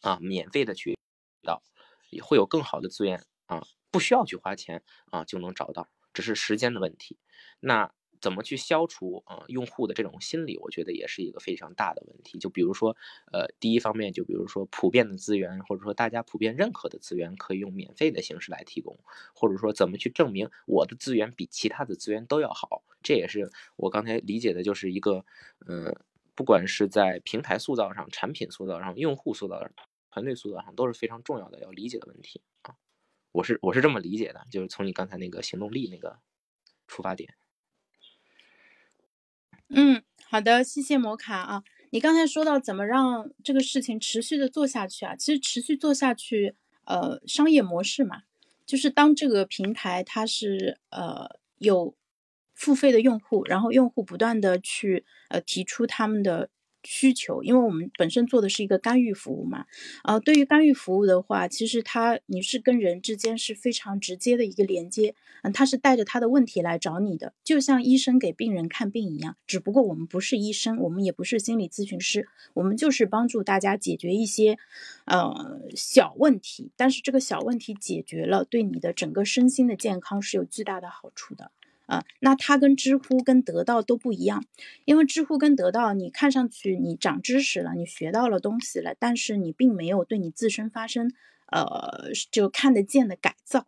啊，免费的渠道也会有更好的资源啊，不需要去花钱啊就能找到，只是时间的问题。那怎么去消除啊用户的这种心理？我觉得也是一个非常大的问题。就比如说，呃，第一方面，就比如说普遍的资源，或者说大家普遍认可的资源，可以用免费的形式来提供，或者说怎么去证明我的资源比其他的资源都要好？这也是我刚才理解的，就是一个，呃。不管是在平台塑造上、产品塑造上、用户塑造上、团队塑造上，都是非常重要的要理解的问题啊！我是我是这么理解的，就是从你刚才那个行动力那个出发点。嗯，好的，谢谢摩卡啊！你刚才说到怎么让这个事情持续的做下去啊？其实持续做下去，呃，商业模式嘛，就是当这个平台它是呃有。付费的用户，然后用户不断的去呃提出他们的需求，因为我们本身做的是一个干预服务嘛，呃，对于干预服务的话，其实它你是跟人之间是非常直接的一个连接，嗯，他是带着他的问题来找你的，就像医生给病人看病一样，只不过我们不是医生，我们也不是心理咨询师，我们就是帮助大家解决一些呃小问题，但是这个小问题解决了，对你的整个身心的健康是有巨大的好处的。啊，那它跟知乎、跟得到都不一样，因为知乎跟得到，你看上去你长知识了，你学到了东西了，但是你并没有对你自身发生，呃，就看得见的改造，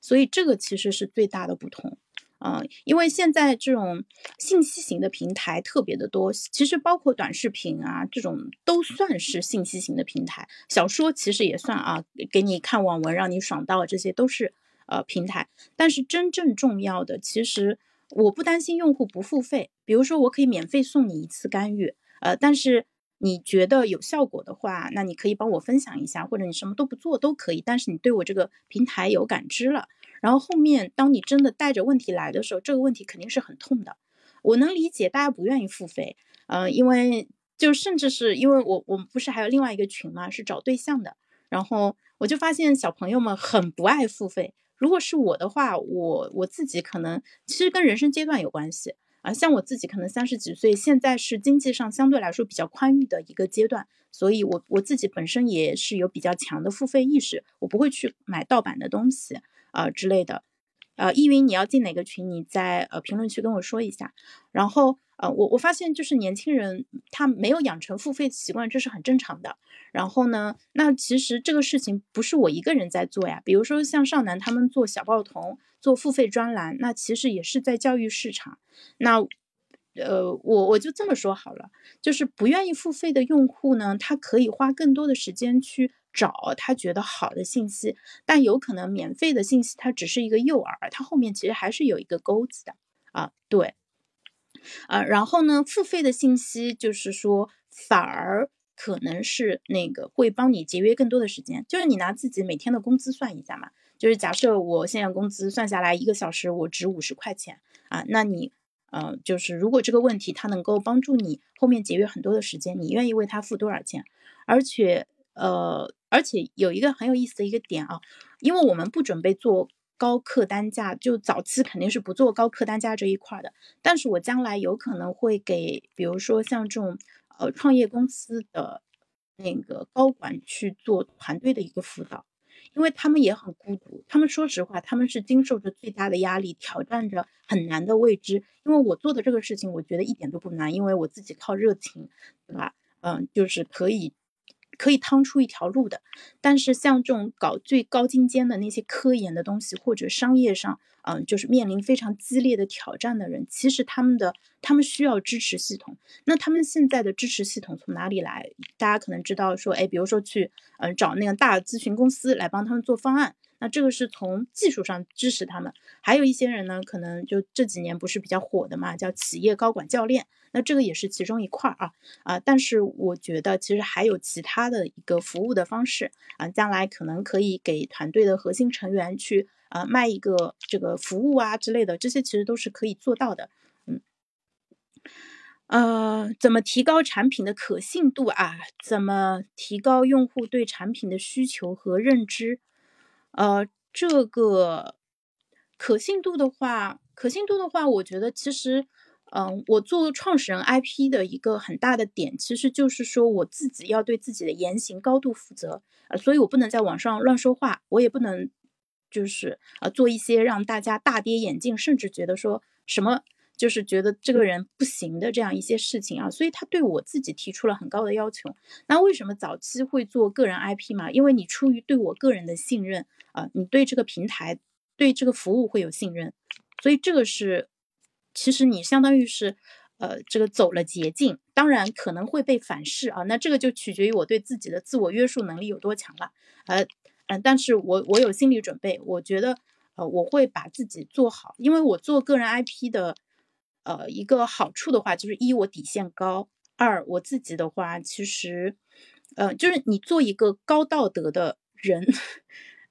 所以这个其实是最大的不同。嗯，因为现在这种信息型的平台特别的多，其实包括短视频啊这种都算是信息型的平台，小说其实也算啊，给你看网文让你爽到，这些都是呃平台。但是真正重要的，其实我不担心用户不付费，比如说我可以免费送你一次干预，呃，但是你觉得有效果的话，那你可以帮我分享一下，或者你什么都不做都可以，但是你对我这个平台有感知了。然后后面，当你真的带着问题来的时候，这个问题肯定是很痛的。我能理解大家不愿意付费，嗯，因为就甚至是因为我我们不是还有另外一个群嘛，是找对象的。然后我就发现小朋友们很不爱付费。如果是我的话，我我自己可能其实跟人生阶段有关系啊。像我自己可能三十几岁，现在是经济上相对来说比较宽裕的一个阶段，所以我我自己本身也是有比较强的付费意识，我不会去买盗版的东西。啊之类的，呃，易云，你要进哪个群？你在呃评论区跟我说一下。然后，呃，我我发现就是年轻人他没有养成付费习惯，这是很正常的。然后呢，那其实这个事情不是我一个人在做呀。比如说像少男他们做小报童，做付费专栏，那其实也是在教育市场。那，呃，我我就这么说好了，就是不愿意付费的用户呢，他可以花更多的时间去。找他觉得好的信息，但有可能免费的信息它只是一个诱饵，它后面其实还是有一个钩子的啊。对，呃，然后呢，付费的信息就是说反而可能是那个会帮你节约更多的时间。就是你拿自己每天的工资算一下嘛，就是假设我现在工资算下来一个小时我值五十块钱啊，那你呃就是如果这个问题它能够帮助你后面节约很多的时间，你愿意为它付多少钱？而且呃。而且有一个很有意思的一个点啊，因为我们不准备做高客单价，就早期肯定是不做高客单价这一块的。但是我将来有可能会给，比如说像这种呃创业公司的那个高管去做团队的一个辅导，因为他们也很孤独，他们说实话，他们是经受着最大的压力，挑战着很难的未知。因为我做的这个事情，我觉得一点都不难，因为我自己靠热情，对吧？嗯，就是可以。可以趟出一条路的，但是像这种搞最高精尖的那些科研的东西，或者商业上，嗯，就是面临非常激烈的挑战的人，其实他们的他们需要支持系统。那他们现在的支持系统从哪里来？大家可能知道说，哎，比如说去，嗯，找那个大咨询公司来帮他们做方案。那这个是从技术上支持他们，还有一些人呢，可能就这几年不是比较火的嘛，叫企业高管教练，那这个也是其中一块儿啊啊，但是我觉得其实还有其他的一个服务的方式啊，将来可能可以给团队的核心成员去啊卖一个这个服务啊之类的，这些其实都是可以做到的，嗯，呃，怎么提高产品的可信度啊？怎么提高用户对产品的需求和认知？呃，这个可信度的话，可信度的话，我觉得其实，嗯，我做创始人 IP 的一个很大的点，其实就是说我自己要对自己的言行高度负责啊，所以我不能在网上乱说话，我也不能就是呃做一些让大家大跌眼镜，甚至觉得说什么。就是觉得这个人不行的这样一些事情啊，所以他对我自己提出了很高的要求。那为什么早期会做个人 IP 嘛？因为你出于对我个人的信任啊，你对这个平台、对这个服务会有信任，所以这个是其实你相当于是呃这个走了捷径，当然可能会被反噬啊。那这个就取决于我对自己的自我约束能力有多强了。呃嗯，但是我我有心理准备，我觉得呃我会把自己做好，因为我做个人 IP 的。呃，一个好处的话，就是一我底线高，二我自己的话，其实，呃，就是你做一个高道德的人，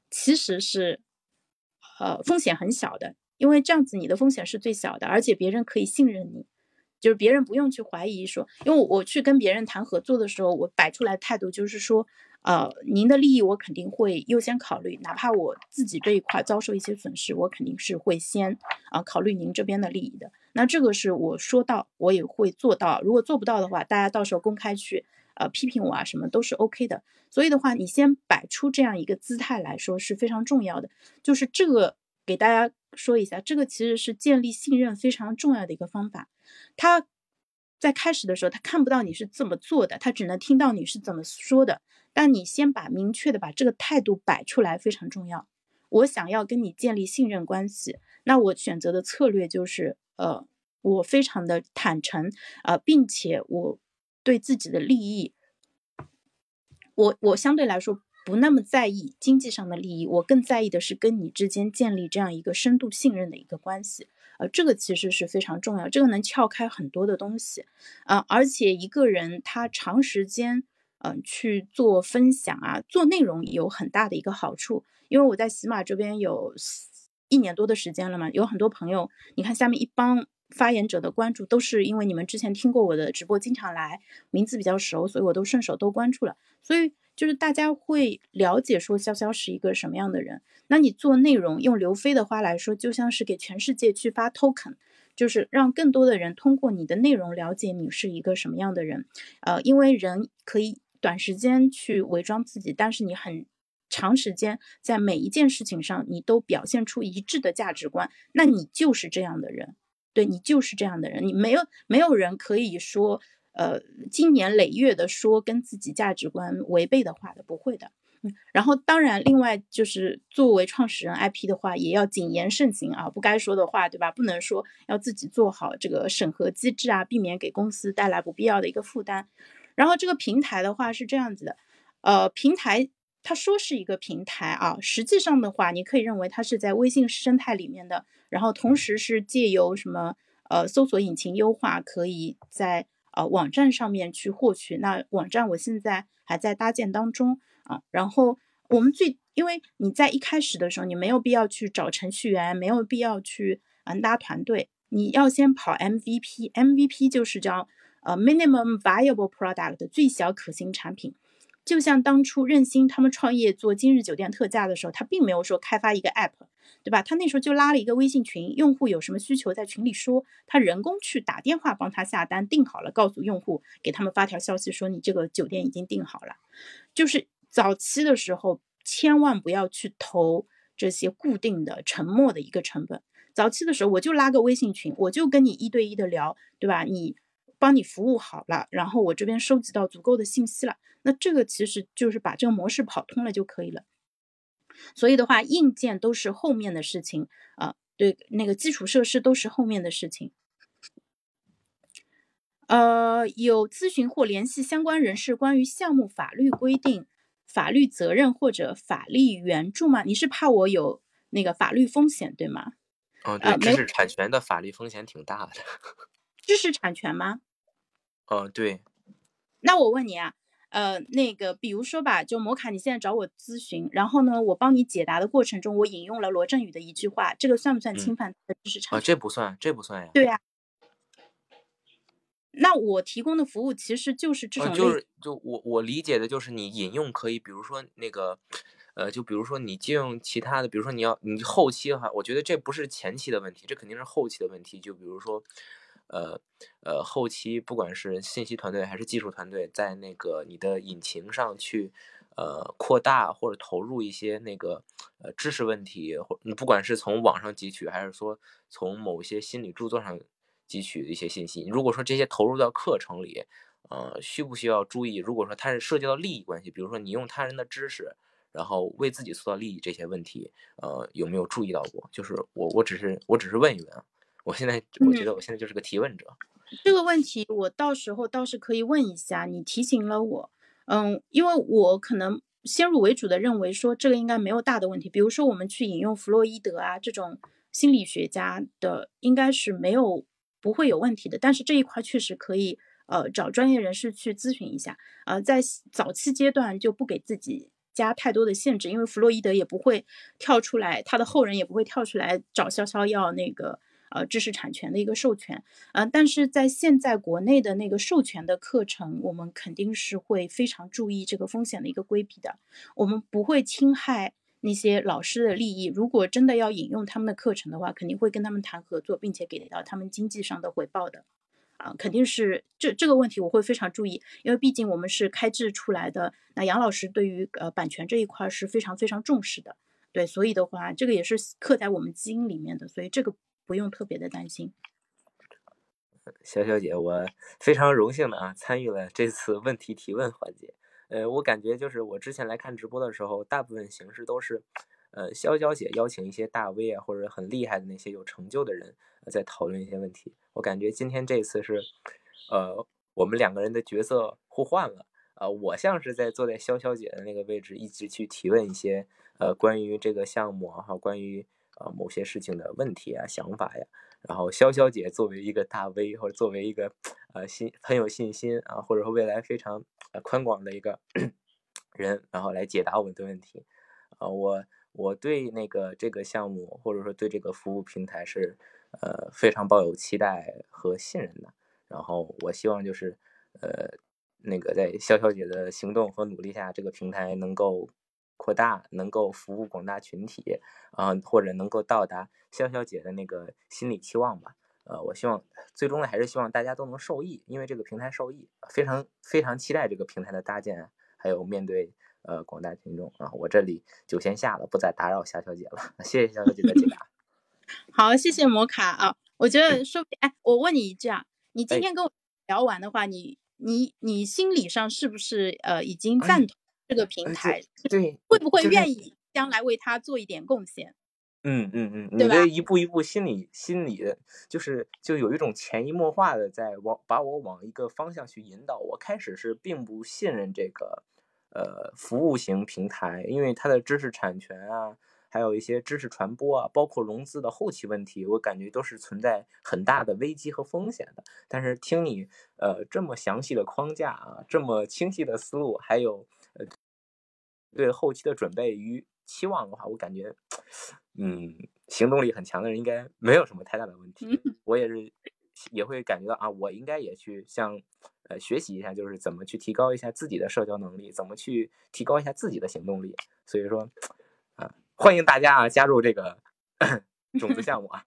其实是，呃，风险很小的，因为这样子你的风险是最小的，而且别人可以信任你，就是别人不用去怀疑说，因为我去跟别人谈合作的时候，我摆出来态度就是说。呃，您的利益我肯定会优先考虑，哪怕我自己这一块遭受一些损失，我肯定是会先啊考虑您这边的利益的。那这个是我说到，我也会做到。如果做不到的话，大家到时候公开去呃批评我啊，什么都是 OK 的。所以的话，你先摆出这样一个姿态来说是非常重要的。就是这个给大家说一下，这个其实是建立信任非常重要的一个方法。他在开始的时候，他看不到你是怎么做的，他只能听到你是怎么说的。但你先把明确的把这个态度摆出来非常重要。我想要跟你建立信任关系，那我选择的策略就是呃，我非常的坦诚呃，并且我对自己的利益，我我相对来说。不那么在意经济上的利益，我更在意的是跟你之间建立这样一个深度信任的一个关系，呃，这个其实是非常重要，这个能撬开很多的东西，啊，而且一个人他长时间，嗯，去做分享啊，做内容有很大的一个好处，因为我在喜马这边有一年多的时间了嘛，有很多朋友，你看下面一帮发言者的关注，都是因为你们之前听过我的直播，经常来，名字比较熟，所以我都顺手都关注了，所以。就是大家会了解说潇潇是一个什么样的人，那你做内容用刘飞的话来说，就像是给全世界去发 token，就是让更多的人通过你的内容了解你是一个什么样的人。呃，因为人可以短时间去伪装自己，但是你很长时间在每一件事情上你都表现出一致的价值观，那你就是这样的人，对你就是这样的人，你没有没有人可以说。呃，经年累月的说跟自己价值观违背的话的，不会的。然后当然，另外就是作为创始人 IP 的话，也要谨言慎行啊，不该说的话，对吧？不能说，要自己做好这个审核机制啊，避免给公司带来不必要的一个负担。然后这个平台的话是这样子的，呃，平台它说是一个平台啊，实际上的话，你可以认为它是在微信生态里面的，然后同时是借由什么呃搜索引擎优化，可以在呃，网站上面去获取，那网站我现在还在搭建当中啊。然后我们最，因为你在一开始的时候，你没有必要去找程序员，没有必要去嗯搭团队，你要先跑 MVP，MVP 就是叫呃 minimum viable product 最小可行产品。就像当初任兴他们创业做今日酒店特价的时候，他并没有说开发一个 app，对吧？他那时候就拉了一个微信群，用户有什么需求在群里说，他人工去打电话帮他下单订好了，告诉用户，给他们发条消息说你这个酒店已经订好了。就是早期的时候，千万不要去投这些固定的、沉默的一个成本。早期的时候，我就拉个微信群，我就跟你一对一的聊，对吧？你。帮你服务好了，然后我这边收集到足够的信息了，那这个其实就是把这个模式跑通了就可以了。所以的话，硬件都是后面的事情啊，对，那个基础设施都是后面的事情。呃，有咨询或联系相关人士关于项目法律规定、法律责任或者法律援助吗？你是怕我有那个法律风险对吗？嗯，对，知识产权的法律风险挺大的。知识产权吗？哦，对。那我问你啊，呃，那个，比如说吧，就摩卡，你现在找我咨询，然后呢，我帮你解答的过程中，我引用了罗振宇的一句话，这个算不算侵犯他的知识产权？啊，这不算，这不算呀。对呀。那我提供的服务其实就是这种，就是就我我理解的就是你引用可以，比如说那个，呃，就比如说你借用其他的，比如说你要你后期的话，我觉得这不是前期的问题，这肯定是后期的问题，就比如说。呃呃，后期不管是信息团队还是技术团队，在那个你的引擎上去呃扩大或者投入一些那个呃知识问题，或你不管是从网上汲取，还是说从某些心理著作上汲取的一些信息，如果说这些投入到课程里，呃，需不需要注意？如果说它是涉及到利益关系，比如说你用他人的知识，然后为自己塑造利益这些问题，呃，有没有注意到过？就是我我只是我只是问一问啊。我现在我觉得我现在就是个提问者，这个问题我到时候倒是可以问一下。你提醒了我，嗯，因为我可能先入为主的认为说这个应该没有大的问题。比如说我们去引用弗洛伊德啊这种心理学家的，应该是没有不会有问题的。但是这一块确实可以呃找专业人士去咨询一下。呃，在早期阶段就不给自己加太多的限制，因为弗洛伊德也不会跳出来，他的后人也不会跳出来找潇潇要那个。呃，知识产权的一个授权，呃，但是在现在国内的那个授权的课程，我们肯定是会非常注意这个风险的一个规避的，我们不会侵害那些老师的利益。如果真的要引用他们的课程的话，肯定会跟他们谈合作，并且给到他们经济上的回报的，啊，肯定是这这个问题我会非常注意，因为毕竟我们是开制出来的，那杨老师对于呃版权这一块是非常非常重视的，对，所以的话，这个也是刻在我们基因里面的，所以这个。不用特别的担心，小小姐，我非常荣幸的啊，参与了这次问题提问环节。呃，我感觉就是我之前来看直播的时候，大部分形式都是，呃潇潇姐邀请一些大 V 啊，或者很厉害的那些有成就的人，在讨论一些问题。我感觉今天这次是，呃，我们两个人的角色互换了。啊，我像是在坐在潇潇姐的那个位置，一直去提问一些呃关于这个项目哈，关于呃某些事情的问题啊、想法呀。然后潇潇姐作为一个大 V，或者作为一个呃信很有信心啊，或者说未来非常呃宽广的一个 人，然后来解答我们的问题。啊，我我对那个这个项目或者说对这个服务平台是呃非常抱有期待和信任的。然后我希望就是呃。那个在潇潇姐的行动和努力下，这个平台能够扩大，能够服务广大群体，啊，或者能够到达潇潇姐的那个心理期望吧。呃，我希望最终呢，还是希望大家都能受益，因为这个平台受益，非常非常期待这个平台的搭建，还有面对呃广大群众啊。我这里就先下了，不再打扰夏小姐了。谢谢夏小姐的解答。好，谢谢摩卡啊。我觉得说，哎，我问你一句啊，你今天跟我聊完的话，你。你你心理上是不是呃已经赞同这个平台？对，会不会愿意将来为他做一点贡献？嗯嗯嗯，你这一步一步心理心理就是就有一种潜移默化的在往把我往一个方向去引导。我开始是并不信任这个呃服务型平台，因为它的知识产权啊。还有一些知识传播啊，包括融资的后期问题，我感觉都是存在很大的危机和风险的。但是听你呃这么详细的框架啊，这么清晰的思路，还有呃对后期的准备与期望的话，我感觉嗯行动力很强的人应该没有什么太大的问题。我也是也会感觉到啊，我应该也去向呃学习一下，就是怎么去提高一下自己的社交能力，怎么去提高一下自己的行动力。所以说。啊欢迎大家啊，加入这个 种子项目啊！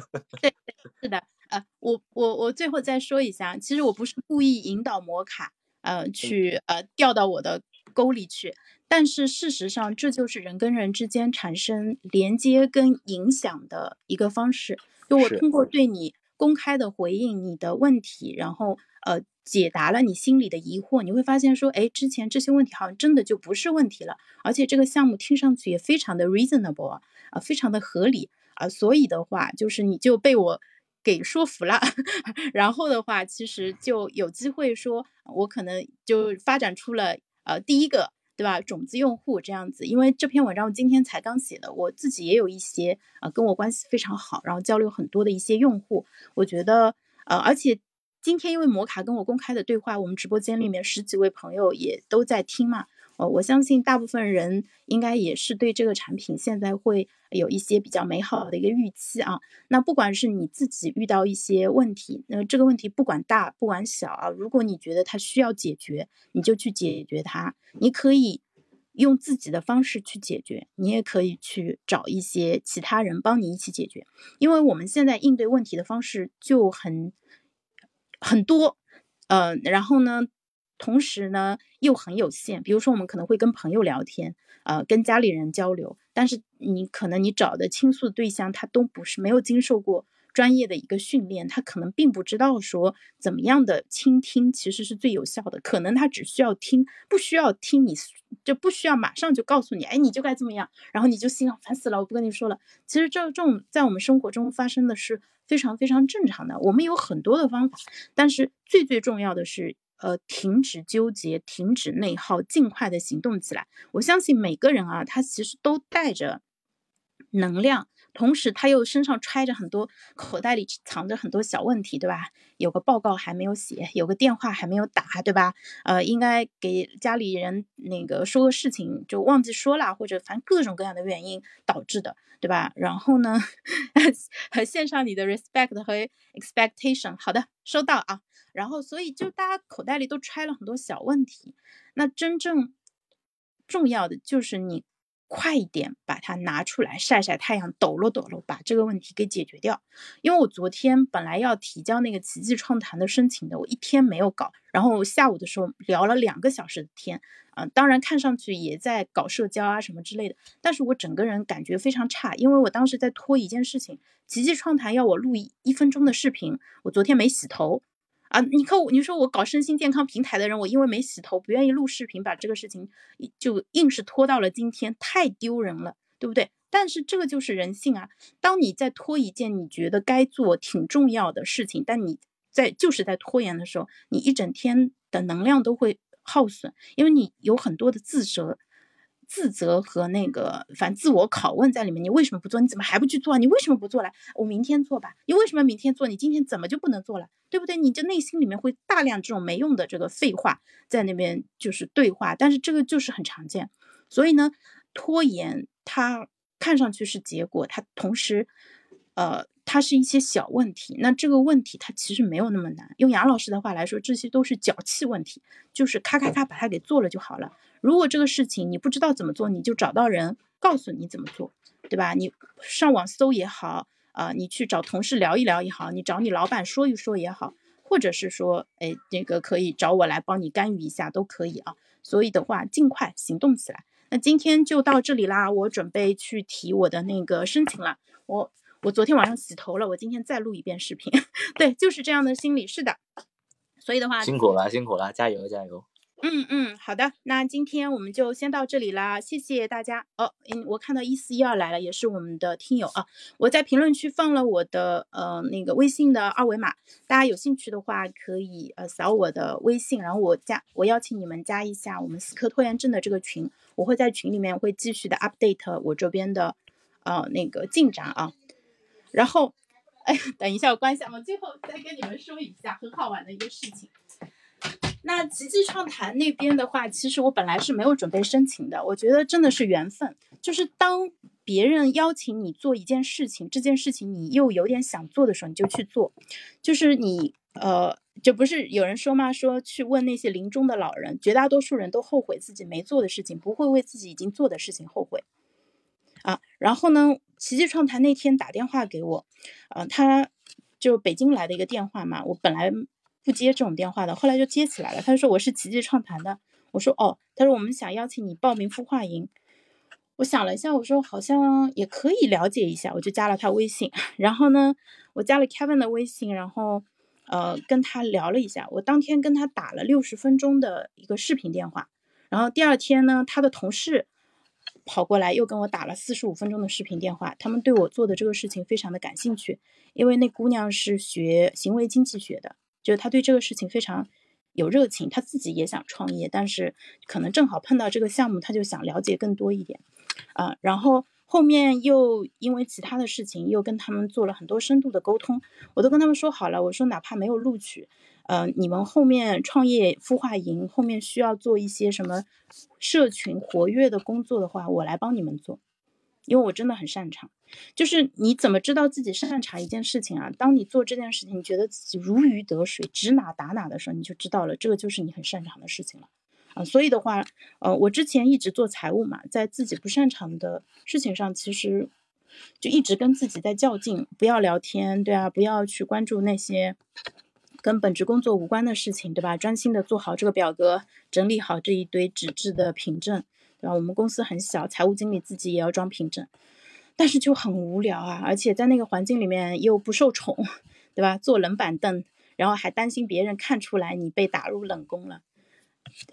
对，是的，呃，我我我最后再说一下，其实我不是故意引导摩卡，呃，去呃调到我的沟里去，但是事实上这就是人跟人之间产生连接跟影响的一个方式。就我通过对你公开的回应你的问题，然后呃。解答了你心里的疑惑，你会发现说，哎，之前这些问题好像真的就不是问题了，而且这个项目听上去也非常的 reasonable 啊，非常的合理啊，所以的话就是你就被我给说服了，然后的话其实就有机会说，我可能就发展出了呃第一个对吧种子用户这样子，因为这篇文章我今天才刚写的，我自己也有一些呃跟我关系非常好，然后交流很多的一些用户，我觉得呃而且。今天因为摩卡跟我公开的对话，我们直播间里面十几位朋友也都在听嘛。呃，我相信大部分人应该也是对这个产品现在会有一些比较美好的一个预期啊。那不管是你自己遇到一些问题，那这个问题不管大不管小啊，如果你觉得它需要解决，你就去解决它。你可以用自己的方式去解决，你也可以去找一些其他人帮你一起解决。因为我们现在应对问题的方式就很。很多，呃，然后呢，同时呢又很有限。比如说，我们可能会跟朋友聊天，呃，跟家里人交流，但是你可能你找的倾诉对象他都不是没有经受过专业的一个训练，他可能并不知道说怎么样的倾听其实是最有效的。可能他只需要听，不需要听你，就不需要马上就告诉你，哎，你就该这么样，然后你就心想烦死了，我不跟你说了。其实这这种在我们生活中发生的是。非常非常正常的，我们有很多的方法，但是最最重要的是，呃，停止纠结，停止内耗，尽快的行动起来。我相信每个人啊，他其实都带着能量。同时，他又身上揣着很多，口袋里藏着很多小问题，对吧？有个报告还没有写，有个电话还没有打，对吧？呃，应该给家里人那个说个事情就忘记说了，或者反正各种各样的原因导致的，对吧？然后呢，和献上你的 respect 和 expectation，好的，收到啊。然后，所以就大家口袋里都揣了很多小问题，那真正重要的就是你。快一点把它拿出来晒晒太阳，抖搂抖搂，把这个问题给解决掉。因为我昨天本来要提交那个奇迹创谈的申请的，我一天没有搞，然后下午的时候聊了两个小时的天，啊，当然看上去也在搞社交啊什么之类的，但是我整个人感觉非常差，因为我当时在拖一件事情，奇迹创谈要我录一一分钟的视频，我昨天没洗头。啊，你看我，你说我搞身心健康平台的人，我因为没洗头，不愿意录视频，把这个事情就硬是拖到了今天，太丢人了，对不对？但是这个就是人性啊。当你在拖一件你觉得该做、挺重要的事情，但你在就是在拖延的时候，你一整天的能量都会耗损，因为你有很多的自责。自责和那个反自我拷问在里面，你为什么不做？你怎么还不去做啊？你为什么不做了？我明天做吧。你为什么明天做？你今天怎么就不能做了？对不对？你就内心里面会大量这种没用的这个废话在那边就是对话，但是这个就是很常见。所以呢，拖延它看上去是结果，它同时，呃，它是一些小问题。那这个问题它其实没有那么难。用杨老师的话来说，这些都是脚气问题，就是咔咔咔把它给做了就好了。如果这个事情你不知道怎么做，你就找到人告诉你怎么做，对吧？你上网搜也好，啊，你去找同事聊一聊也好，你找你老板说一说也好，或者是说，哎，这个可以找我来帮你干预一下都可以啊。所以的话，尽快行动起来。那今天就到这里啦，我准备去提我的那个申请了。我我昨天晚上洗头了，我今天再录一遍视频。对，就是这样的心理，是的。所以的话，辛苦了，辛苦了，加油，加油。嗯嗯，好的，那今天我们就先到这里啦，谢谢大家哦。嗯，我看到一四一二来了，也是我们的听友啊。我在评论区放了我的呃那个微信的二维码，大家有兴趣的话可以呃扫我的微信，然后我加我邀请你们加一下我们思科拖延症的这个群，我会在群里面会继续的 update 我这边的呃那个进展啊。然后，哎，等一下我关一下，我最后再跟你们说一下很好玩的一个事情。那奇迹创谈那边的话，其实我本来是没有准备申请的。我觉得真的是缘分，就是当别人邀请你做一件事情，这件事情你又有点想做的时候，你就去做。就是你呃，就不是有人说吗？说去问那些临终的老人，绝大多数人都后悔自己没做的事情，不会为自己已经做的事情后悔啊。然后呢，奇迹创谈那天打电话给我，呃，他就北京来的一个电话嘛，我本来。不接这种电话的，后来就接起来了。他就说我是奇迹创谈的，我说哦，他说我们想邀请你报名孵化营。我想了一下，我说好像也可以了解一下，我就加了他微信。然后呢，我加了 Kevin 的微信，然后呃跟他聊了一下。我当天跟他打了六十分钟的一个视频电话，然后第二天呢，他的同事跑过来又跟我打了四十五分钟的视频电话。他们对我做的这个事情非常的感兴趣，因为那姑娘是学行为经济学的。就是他对这个事情非常有热情，他自己也想创业，但是可能正好碰到这个项目，他就想了解更多一点，啊，然后后面又因为其他的事情，又跟他们做了很多深度的沟通，我都跟他们说好了，我说哪怕没有录取，呃，你们后面创业孵化营后面需要做一些什么社群活跃的工作的话，我来帮你们做。因为我真的很擅长，就是你怎么知道自己擅长一件事情啊？当你做这件事情，你觉得自己如鱼得水，指哪打哪的时候，你就知道了，这个就是你很擅长的事情了啊。所以的话，呃，我之前一直做财务嘛，在自己不擅长的事情上，其实就一直跟自己在较劲，不要聊天，对啊，不要去关注那些跟本职工作无关的事情，对吧？专心的做好这个表格，整理好这一堆纸质的凭证。对吧？我们公司很小，财务经理自己也要装凭证，但是就很无聊啊！而且在那个环境里面又不受宠，对吧？坐冷板凳，然后还担心别人看出来你被打入冷宫了。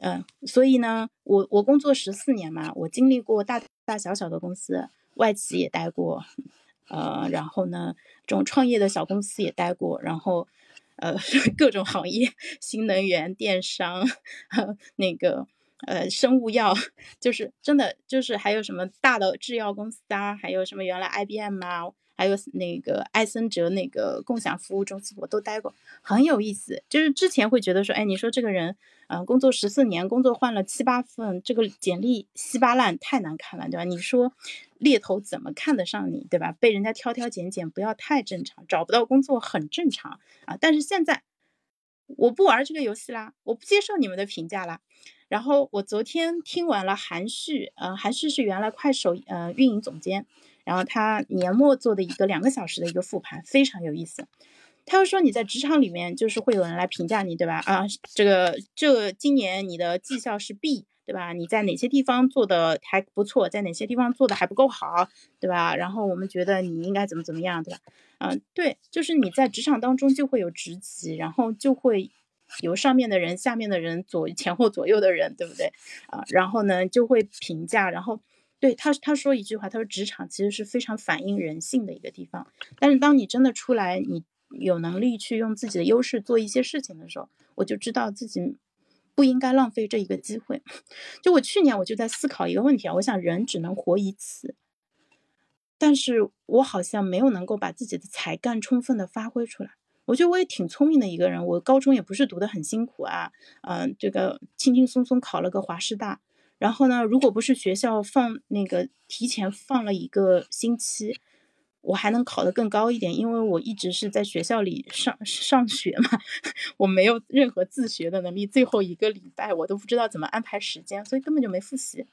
嗯，所以呢，我我工作十四年嘛，我经历过大大小小的公司，外企也待过，呃，然后呢，这种创业的小公司也待过，然后呃，各种行业，新能源、电商，那个。呃，生物药 就是真的，就是还有什么大的制药公司啊，还有什么原来 IBM 啊，还有那个艾森哲那个共享服务中心，我都待过，很有意思。就是之前会觉得说，哎，你说这个人，嗯，工作十四年，工作换了七八份，这个简历稀巴烂，太难看了，对吧？你说猎头怎么看得上你，对吧？被人家挑挑拣拣，不要太正常，找不到工作很正常啊。但是现在我不玩这个游戏啦，我不接受你们的评价啦。然后我昨天听完了韩旭，呃，韩旭是原来快手呃运营总监，然后他年末做的一个两个小时的一个复盘，非常有意思。他又说你在职场里面就是会有人来评价你，对吧？啊，这个这今年你的绩效是 B，对吧？你在哪些地方做的还不错，在哪些地方做的还不够好，对吧？然后我们觉得你应该怎么怎么样，对吧？嗯，对，就是你在职场当中就会有职级，然后就会。由上面的人、下面的人、左前后左右的人，对不对啊？然后呢，就会评价。然后对他他说一句话，他说职场其实是非常反映人性的一个地方，但是当你真的出来，你有能力去用自己的优势做一些事情的时候，我就知道自己不应该浪费这一个机会。就我去年我就在思考一个问题啊，我想人只能活一次。但是我好像没有能够把自己的才干充分的发挥出来。我觉得我也挺聪明的一个人，我高中也不是读的很辛苦啊，嗯，这个轻轻松松考了个华师大。然后呢，如果不是学校放那个提前放了一个星期，我还能考得更高一点，因为我一直是在学校里上上学嘛，我没有任何自学的能力。最后一个礼拜我都不知道怎么安排时间，所以根本就没复习，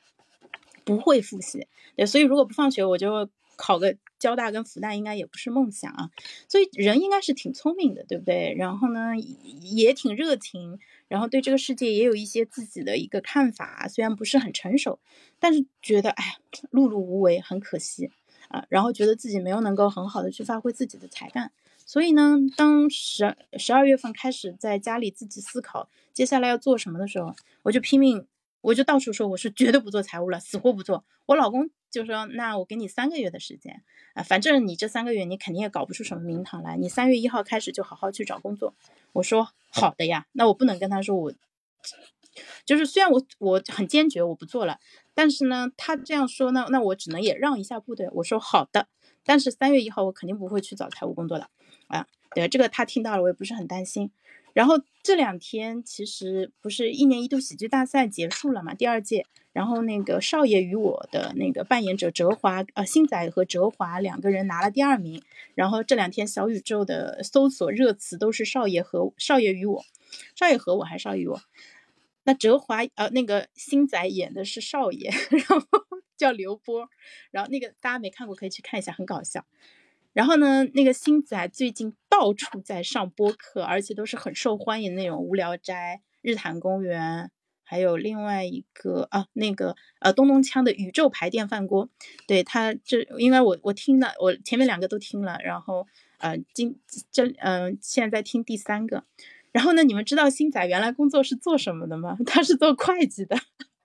不会复习。对，所以如果不放学，我就。考个交大跟复旦应该也不是梦想啊，所以人应该是挺聪明的，对不对？然后呢，也挺热情，然后对这个世界也有一些自己的一个看法，虽然不是很成熟，但是觉得哎，碌碌无为，很可惜啊。然后觉得自己没有能够很好的去发挥自己的才干，所以呢，当十十二月份开始在家里自己思考接下来要做什么的时候，我就拼命，我就到处说我是绝对不做财务了，死活不做。我老公。就说那我给你三个月的时间啊，反正你这三个月你肯定也搞不出什么名堂来。你三月一号开始就好好去找工作。我说 好的呀，那我不能跟他说我，就是虽然我我很坚决我不做了，但是呢他这样说呢，那我只能也让一下步对。我说好的，但是三月一号我肯定不会去找财务工作的啊。对这个他听到了，我也不是很担心。然后这两天其实不是一年一度喜剧大赛结束了嘛，第二届。然后那个少爷与我的那个扮演者哲华，呃，星仔和哲华两个人拿了第二名。然后这两天小宇宙的搜索热词都是少爷和少爷与我，少爷和我还少爷与我。那哲华呃那个星仔演的是少爷，然后 叫刘波，然后那个大家没看过可以去看一下，很搞笑。然后呢，那个星仔最近到处在上播客，而且都是很受欢迎的那种无聊斋、日坛公园。还有另外一个啊，那个呃，东东锵的宇宙牌电饭锅，对他这应该我我听了，我前面两个都听了，然后呃，今这嗯，现在在听第三个，然后呢，你们知道星仔原来工作是做什么的吗？他是做会计的，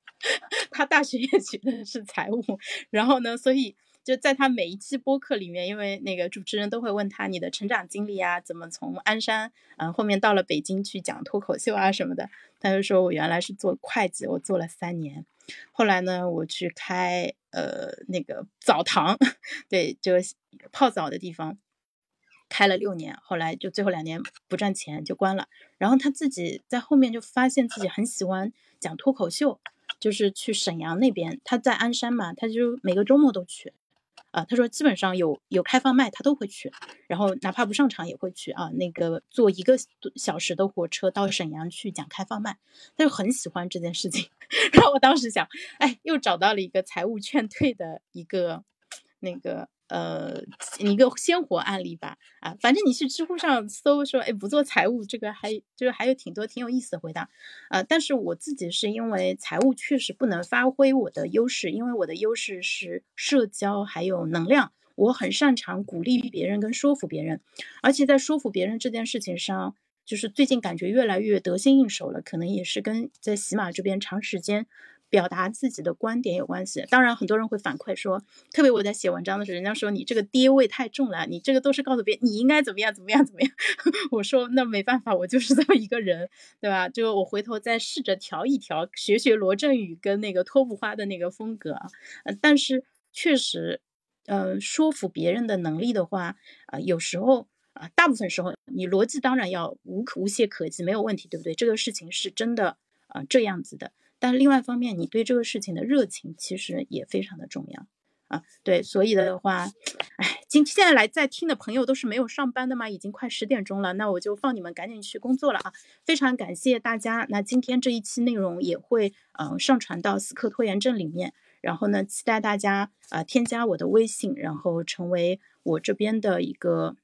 他大学也学的是财务，然后呢，所以。就在他每一期播客里面，因为那个主持人都会问他你的成长经历啊，怎么从鞍山，嗯，后面到了北京去讲脱口秀啊什么的，他就说我原来是做会计，我做了三年，后来呢，我去开呃那个澡堂，对，就泡澡的地方，开了六年，后来就最后两年不赚钱就关了，然后他自己在后面就发现自己很喜欢讲脱口秀，就是去沈阳那边，他在鞍山嘛，他就每个周末都去。啊，他说基本上有有开放麦，他都会去，然后哪怕不上场也会去啊。那个坐一个小时的火车到沈阳去讲开放麦，他就很喜欢这件事情。然后我当时想，哎，又找到了一个财务劝退的一个那个。呃，一个鲜活案例吧，啊，反正你去知乎上搜说，哎，不做财务，这个还就是还有挺多挺有意思的回答，啊，但是我自己是因为财务确实不能发挥我的优势，因为我的优势是社交还有能量，我很擅长鼓励别人跟说服别人，而且在说服别人这件事情上，就是最近感觉越来越得心应手了，可能也是跟在喜马这边长时间。表达自己的观点有关系，当然很多人会反馈说，特别我在写文章的时候，人家说你这个爹味太重了，你这个都是告诉别人你应该怎么样怎么样怎么样。我说那没办法，我就是这么一个人，对吧？就我回头再试着调一调，学学罗振宇跟那个托布花的那个风格。但是确实，呃，说服别人的能力的话，啊，有时候啊，大部分时候你逻辑当然要无可无懈可击，没有问题，对不对？这个事情是真的啊，这样子的。但另外一方面，你对这个事情的热情其实也非常的重要啊。对，所以的话，哎，今现在来在听的朋友都是没有上班的吗？已经快十点钟了，那我就放你们赶紧去工作了啊。非常感谢大家，那今天这一期内容也会嗯上传到死磕拖延症里面，然后呢，期待大家啊添加我的微信，然后成为我这边的一个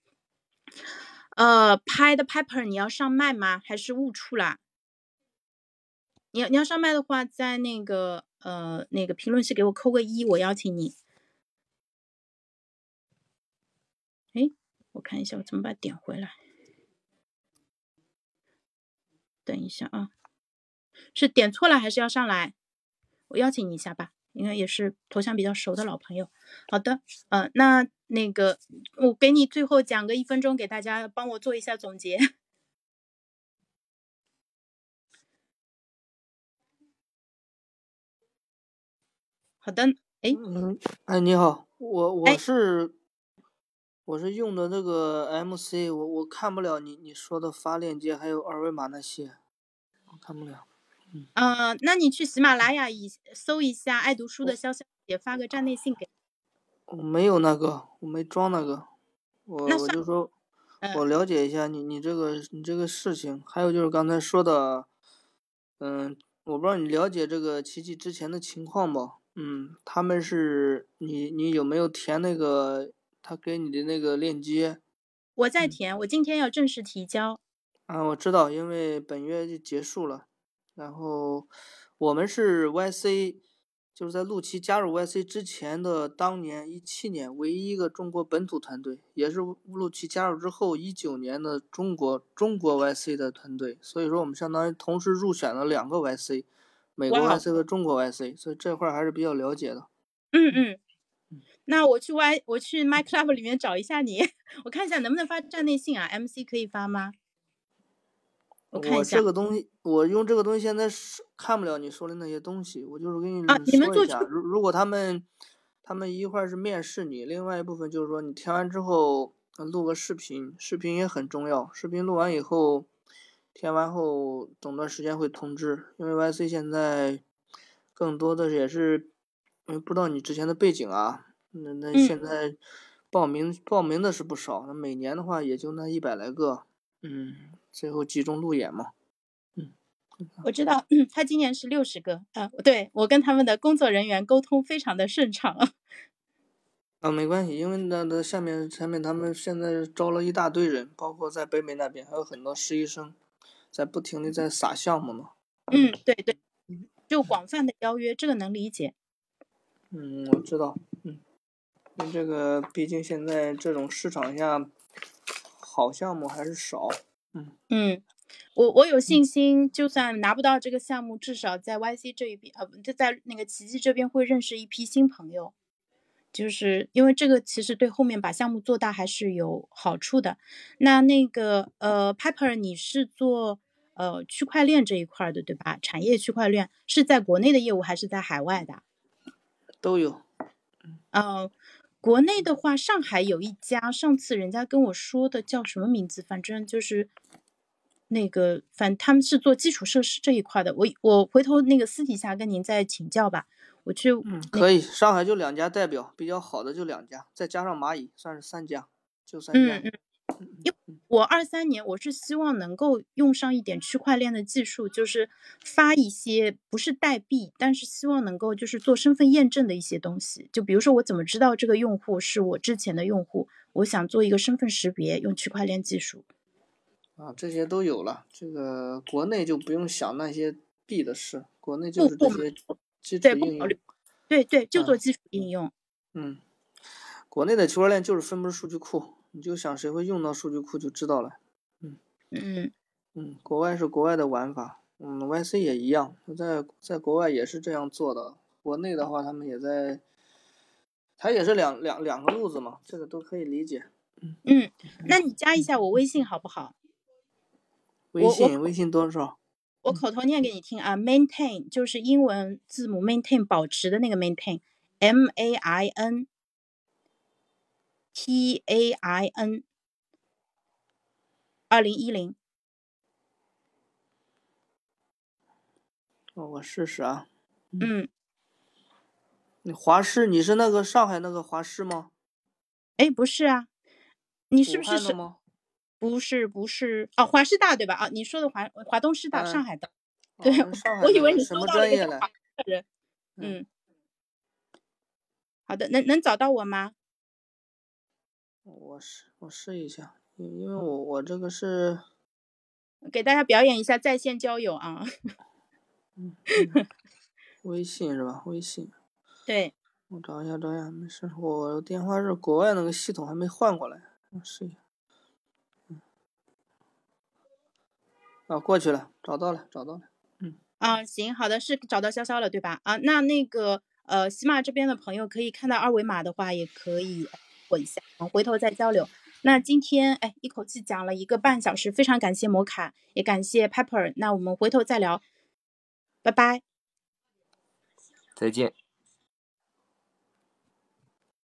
呃拍的 Piper，你要上麦吗？还是误触啦？你要你要上麦的话，在那个呃那个评论区给我扣个一，我邀请你。哎，我看一下我怎么把点回来。等一下啊，是点错了还是要上来？我邀请你一下吧。因为也是头像比较熟的老朋友。好的，呃，那那个我给你最后讲个一分钟，给大家帮我做一下总结。好的，哎，嗯，哎，你好，我我是我是用的那个 MC，我我看不了你你说的发链接还有二维码那些，我看不了。嗯，呃，那你去喜马拉雅一搜一下爱读书的潇潇姐，发个站内信给。我没有那个，我没装那个，我我就说，我了解一下你你这个你这个事情，还有就是刚才说的，嗯，我不知道你了解这个琪琪之前的情况不？嗯，他们是你，你有没有填那个他给你的那个链接？我在填，我今天要正式提交。啊，我知道，因为本月就结束了。然后我们是 YC，就是在陆琪加入 YC 之前的当年一七年唯一一个中国本土团队，也是陆琪加入之后一九年的中国中国 YC 的团队。所以说，我们相当于同时入选了两个 YC。美国 YC 和中国 YC，所以这块还是比较了解的。嗯嗯，那我去 Y，我去 My Club 里面找一下你，我看一下能不能发站内信啊？MC 可以发吗？我看一下。我这个东西，我用这个东西现在是看不了你说的那些东西，我就是给你说一下。如如果他们他们一块是面试你，另外一部分就是说你填完之后录个视频，视频也很重要。视频录完以后。填完后，等段时间会通知。因为 YC 现在更多的也是，嗯，不知道你之前的背景啊。那那现在报名报名的是不少，那每年的话也就那一百来个。嗯，最后集中路演嘛。嗯，我知道，他今年是六十个。啊，对我跟他们的工作人员沟通非常的顺畅。啊，没关系，因为那那下面下面他们现在招了一大堆人，包括在北美那边还有很多实习生。在不停的在撒项目呢。嗯，对对，就广泛的邀约，这个能理解。嗯，我知道。嗯，因为这个毕竟现在这种市场下，好项目还是少。嗯嗯，我我有信心，就算拿不到这个项目，至少在 YC 这一边，呃，就在那个奇迹这边会认识一批新朋友。就是因为这个，其实对后面把项目做大还是有好处的。那那个呃，Piper，你是做？呃，区块链这一块的，对吧？产业区块链是在国内的业务还是在海外的？都有。嗯，国内的话，上海有一家，上次人家跟我说的叫什么名字？反正就是那个，反他们是做基础设施这一块的。我我回头那个私底下跟您再请教吧。我去，嗯，可以。上海就两家代表，比较好的就两家，再加上蚂蚁，算是三家，就三家。嗯嗯。因为我二三年我是希望能够用上一点区块链的技术，就是发一些不是代币，但是希望能够就是做身份验证的一些东西。就比如说我怎么知道这个用户是我之前的用户，我想做一个身份识别，用区块链技术。啊，这些都有了，这个国内就不用想那些币的事，国内就是这些基础应用。对对，就做基础应用。嗯，国内的区块链就是分布式数据库。你就想谁会用到数据库就知道了，嗯嗯嗯，国外是国外的玩法，嗯，YC 也一样，在在国外也是这样做的，国内的话他们也在，它也是两两两个路子嘛，这个都可以理解，嗯嗯，那你加一下我微信好不好？微信微信多少？我口头念给你听啊，maintain 就是英文字母 maintain 保持的那个 maintain，M A I N。T A I N，二零一零。哦，我试试啊。嗯。你华师，你是那个上海那个华师吗？哎，不是啊。你是不是是？不是不是哦，华师大对吧？啊，你说的华华东师大，上海的。对，我以为你什么专业的人。嗯。好的，能能找到我吗？我试我试一下，因因为我我这个是给大家表演一下在线交友啊。嗯，微信是吧？微信。对。我找一下找一下，没事。我电话是国外那个系统还没换过来，我试一下。嗯。啊，过去了，找到了，找到了。嗯。啊，行，好的，是找到潇潇了，对吧？啊，那那个呃，喜马这边的朋友可以看到二维码的话，也可以过一下，我们回头再交流。那今天哎，一口气讲了一个半小时，非常感谢摩卡，也感谢 Pepper。那我们回头再聊，拜拜，再见。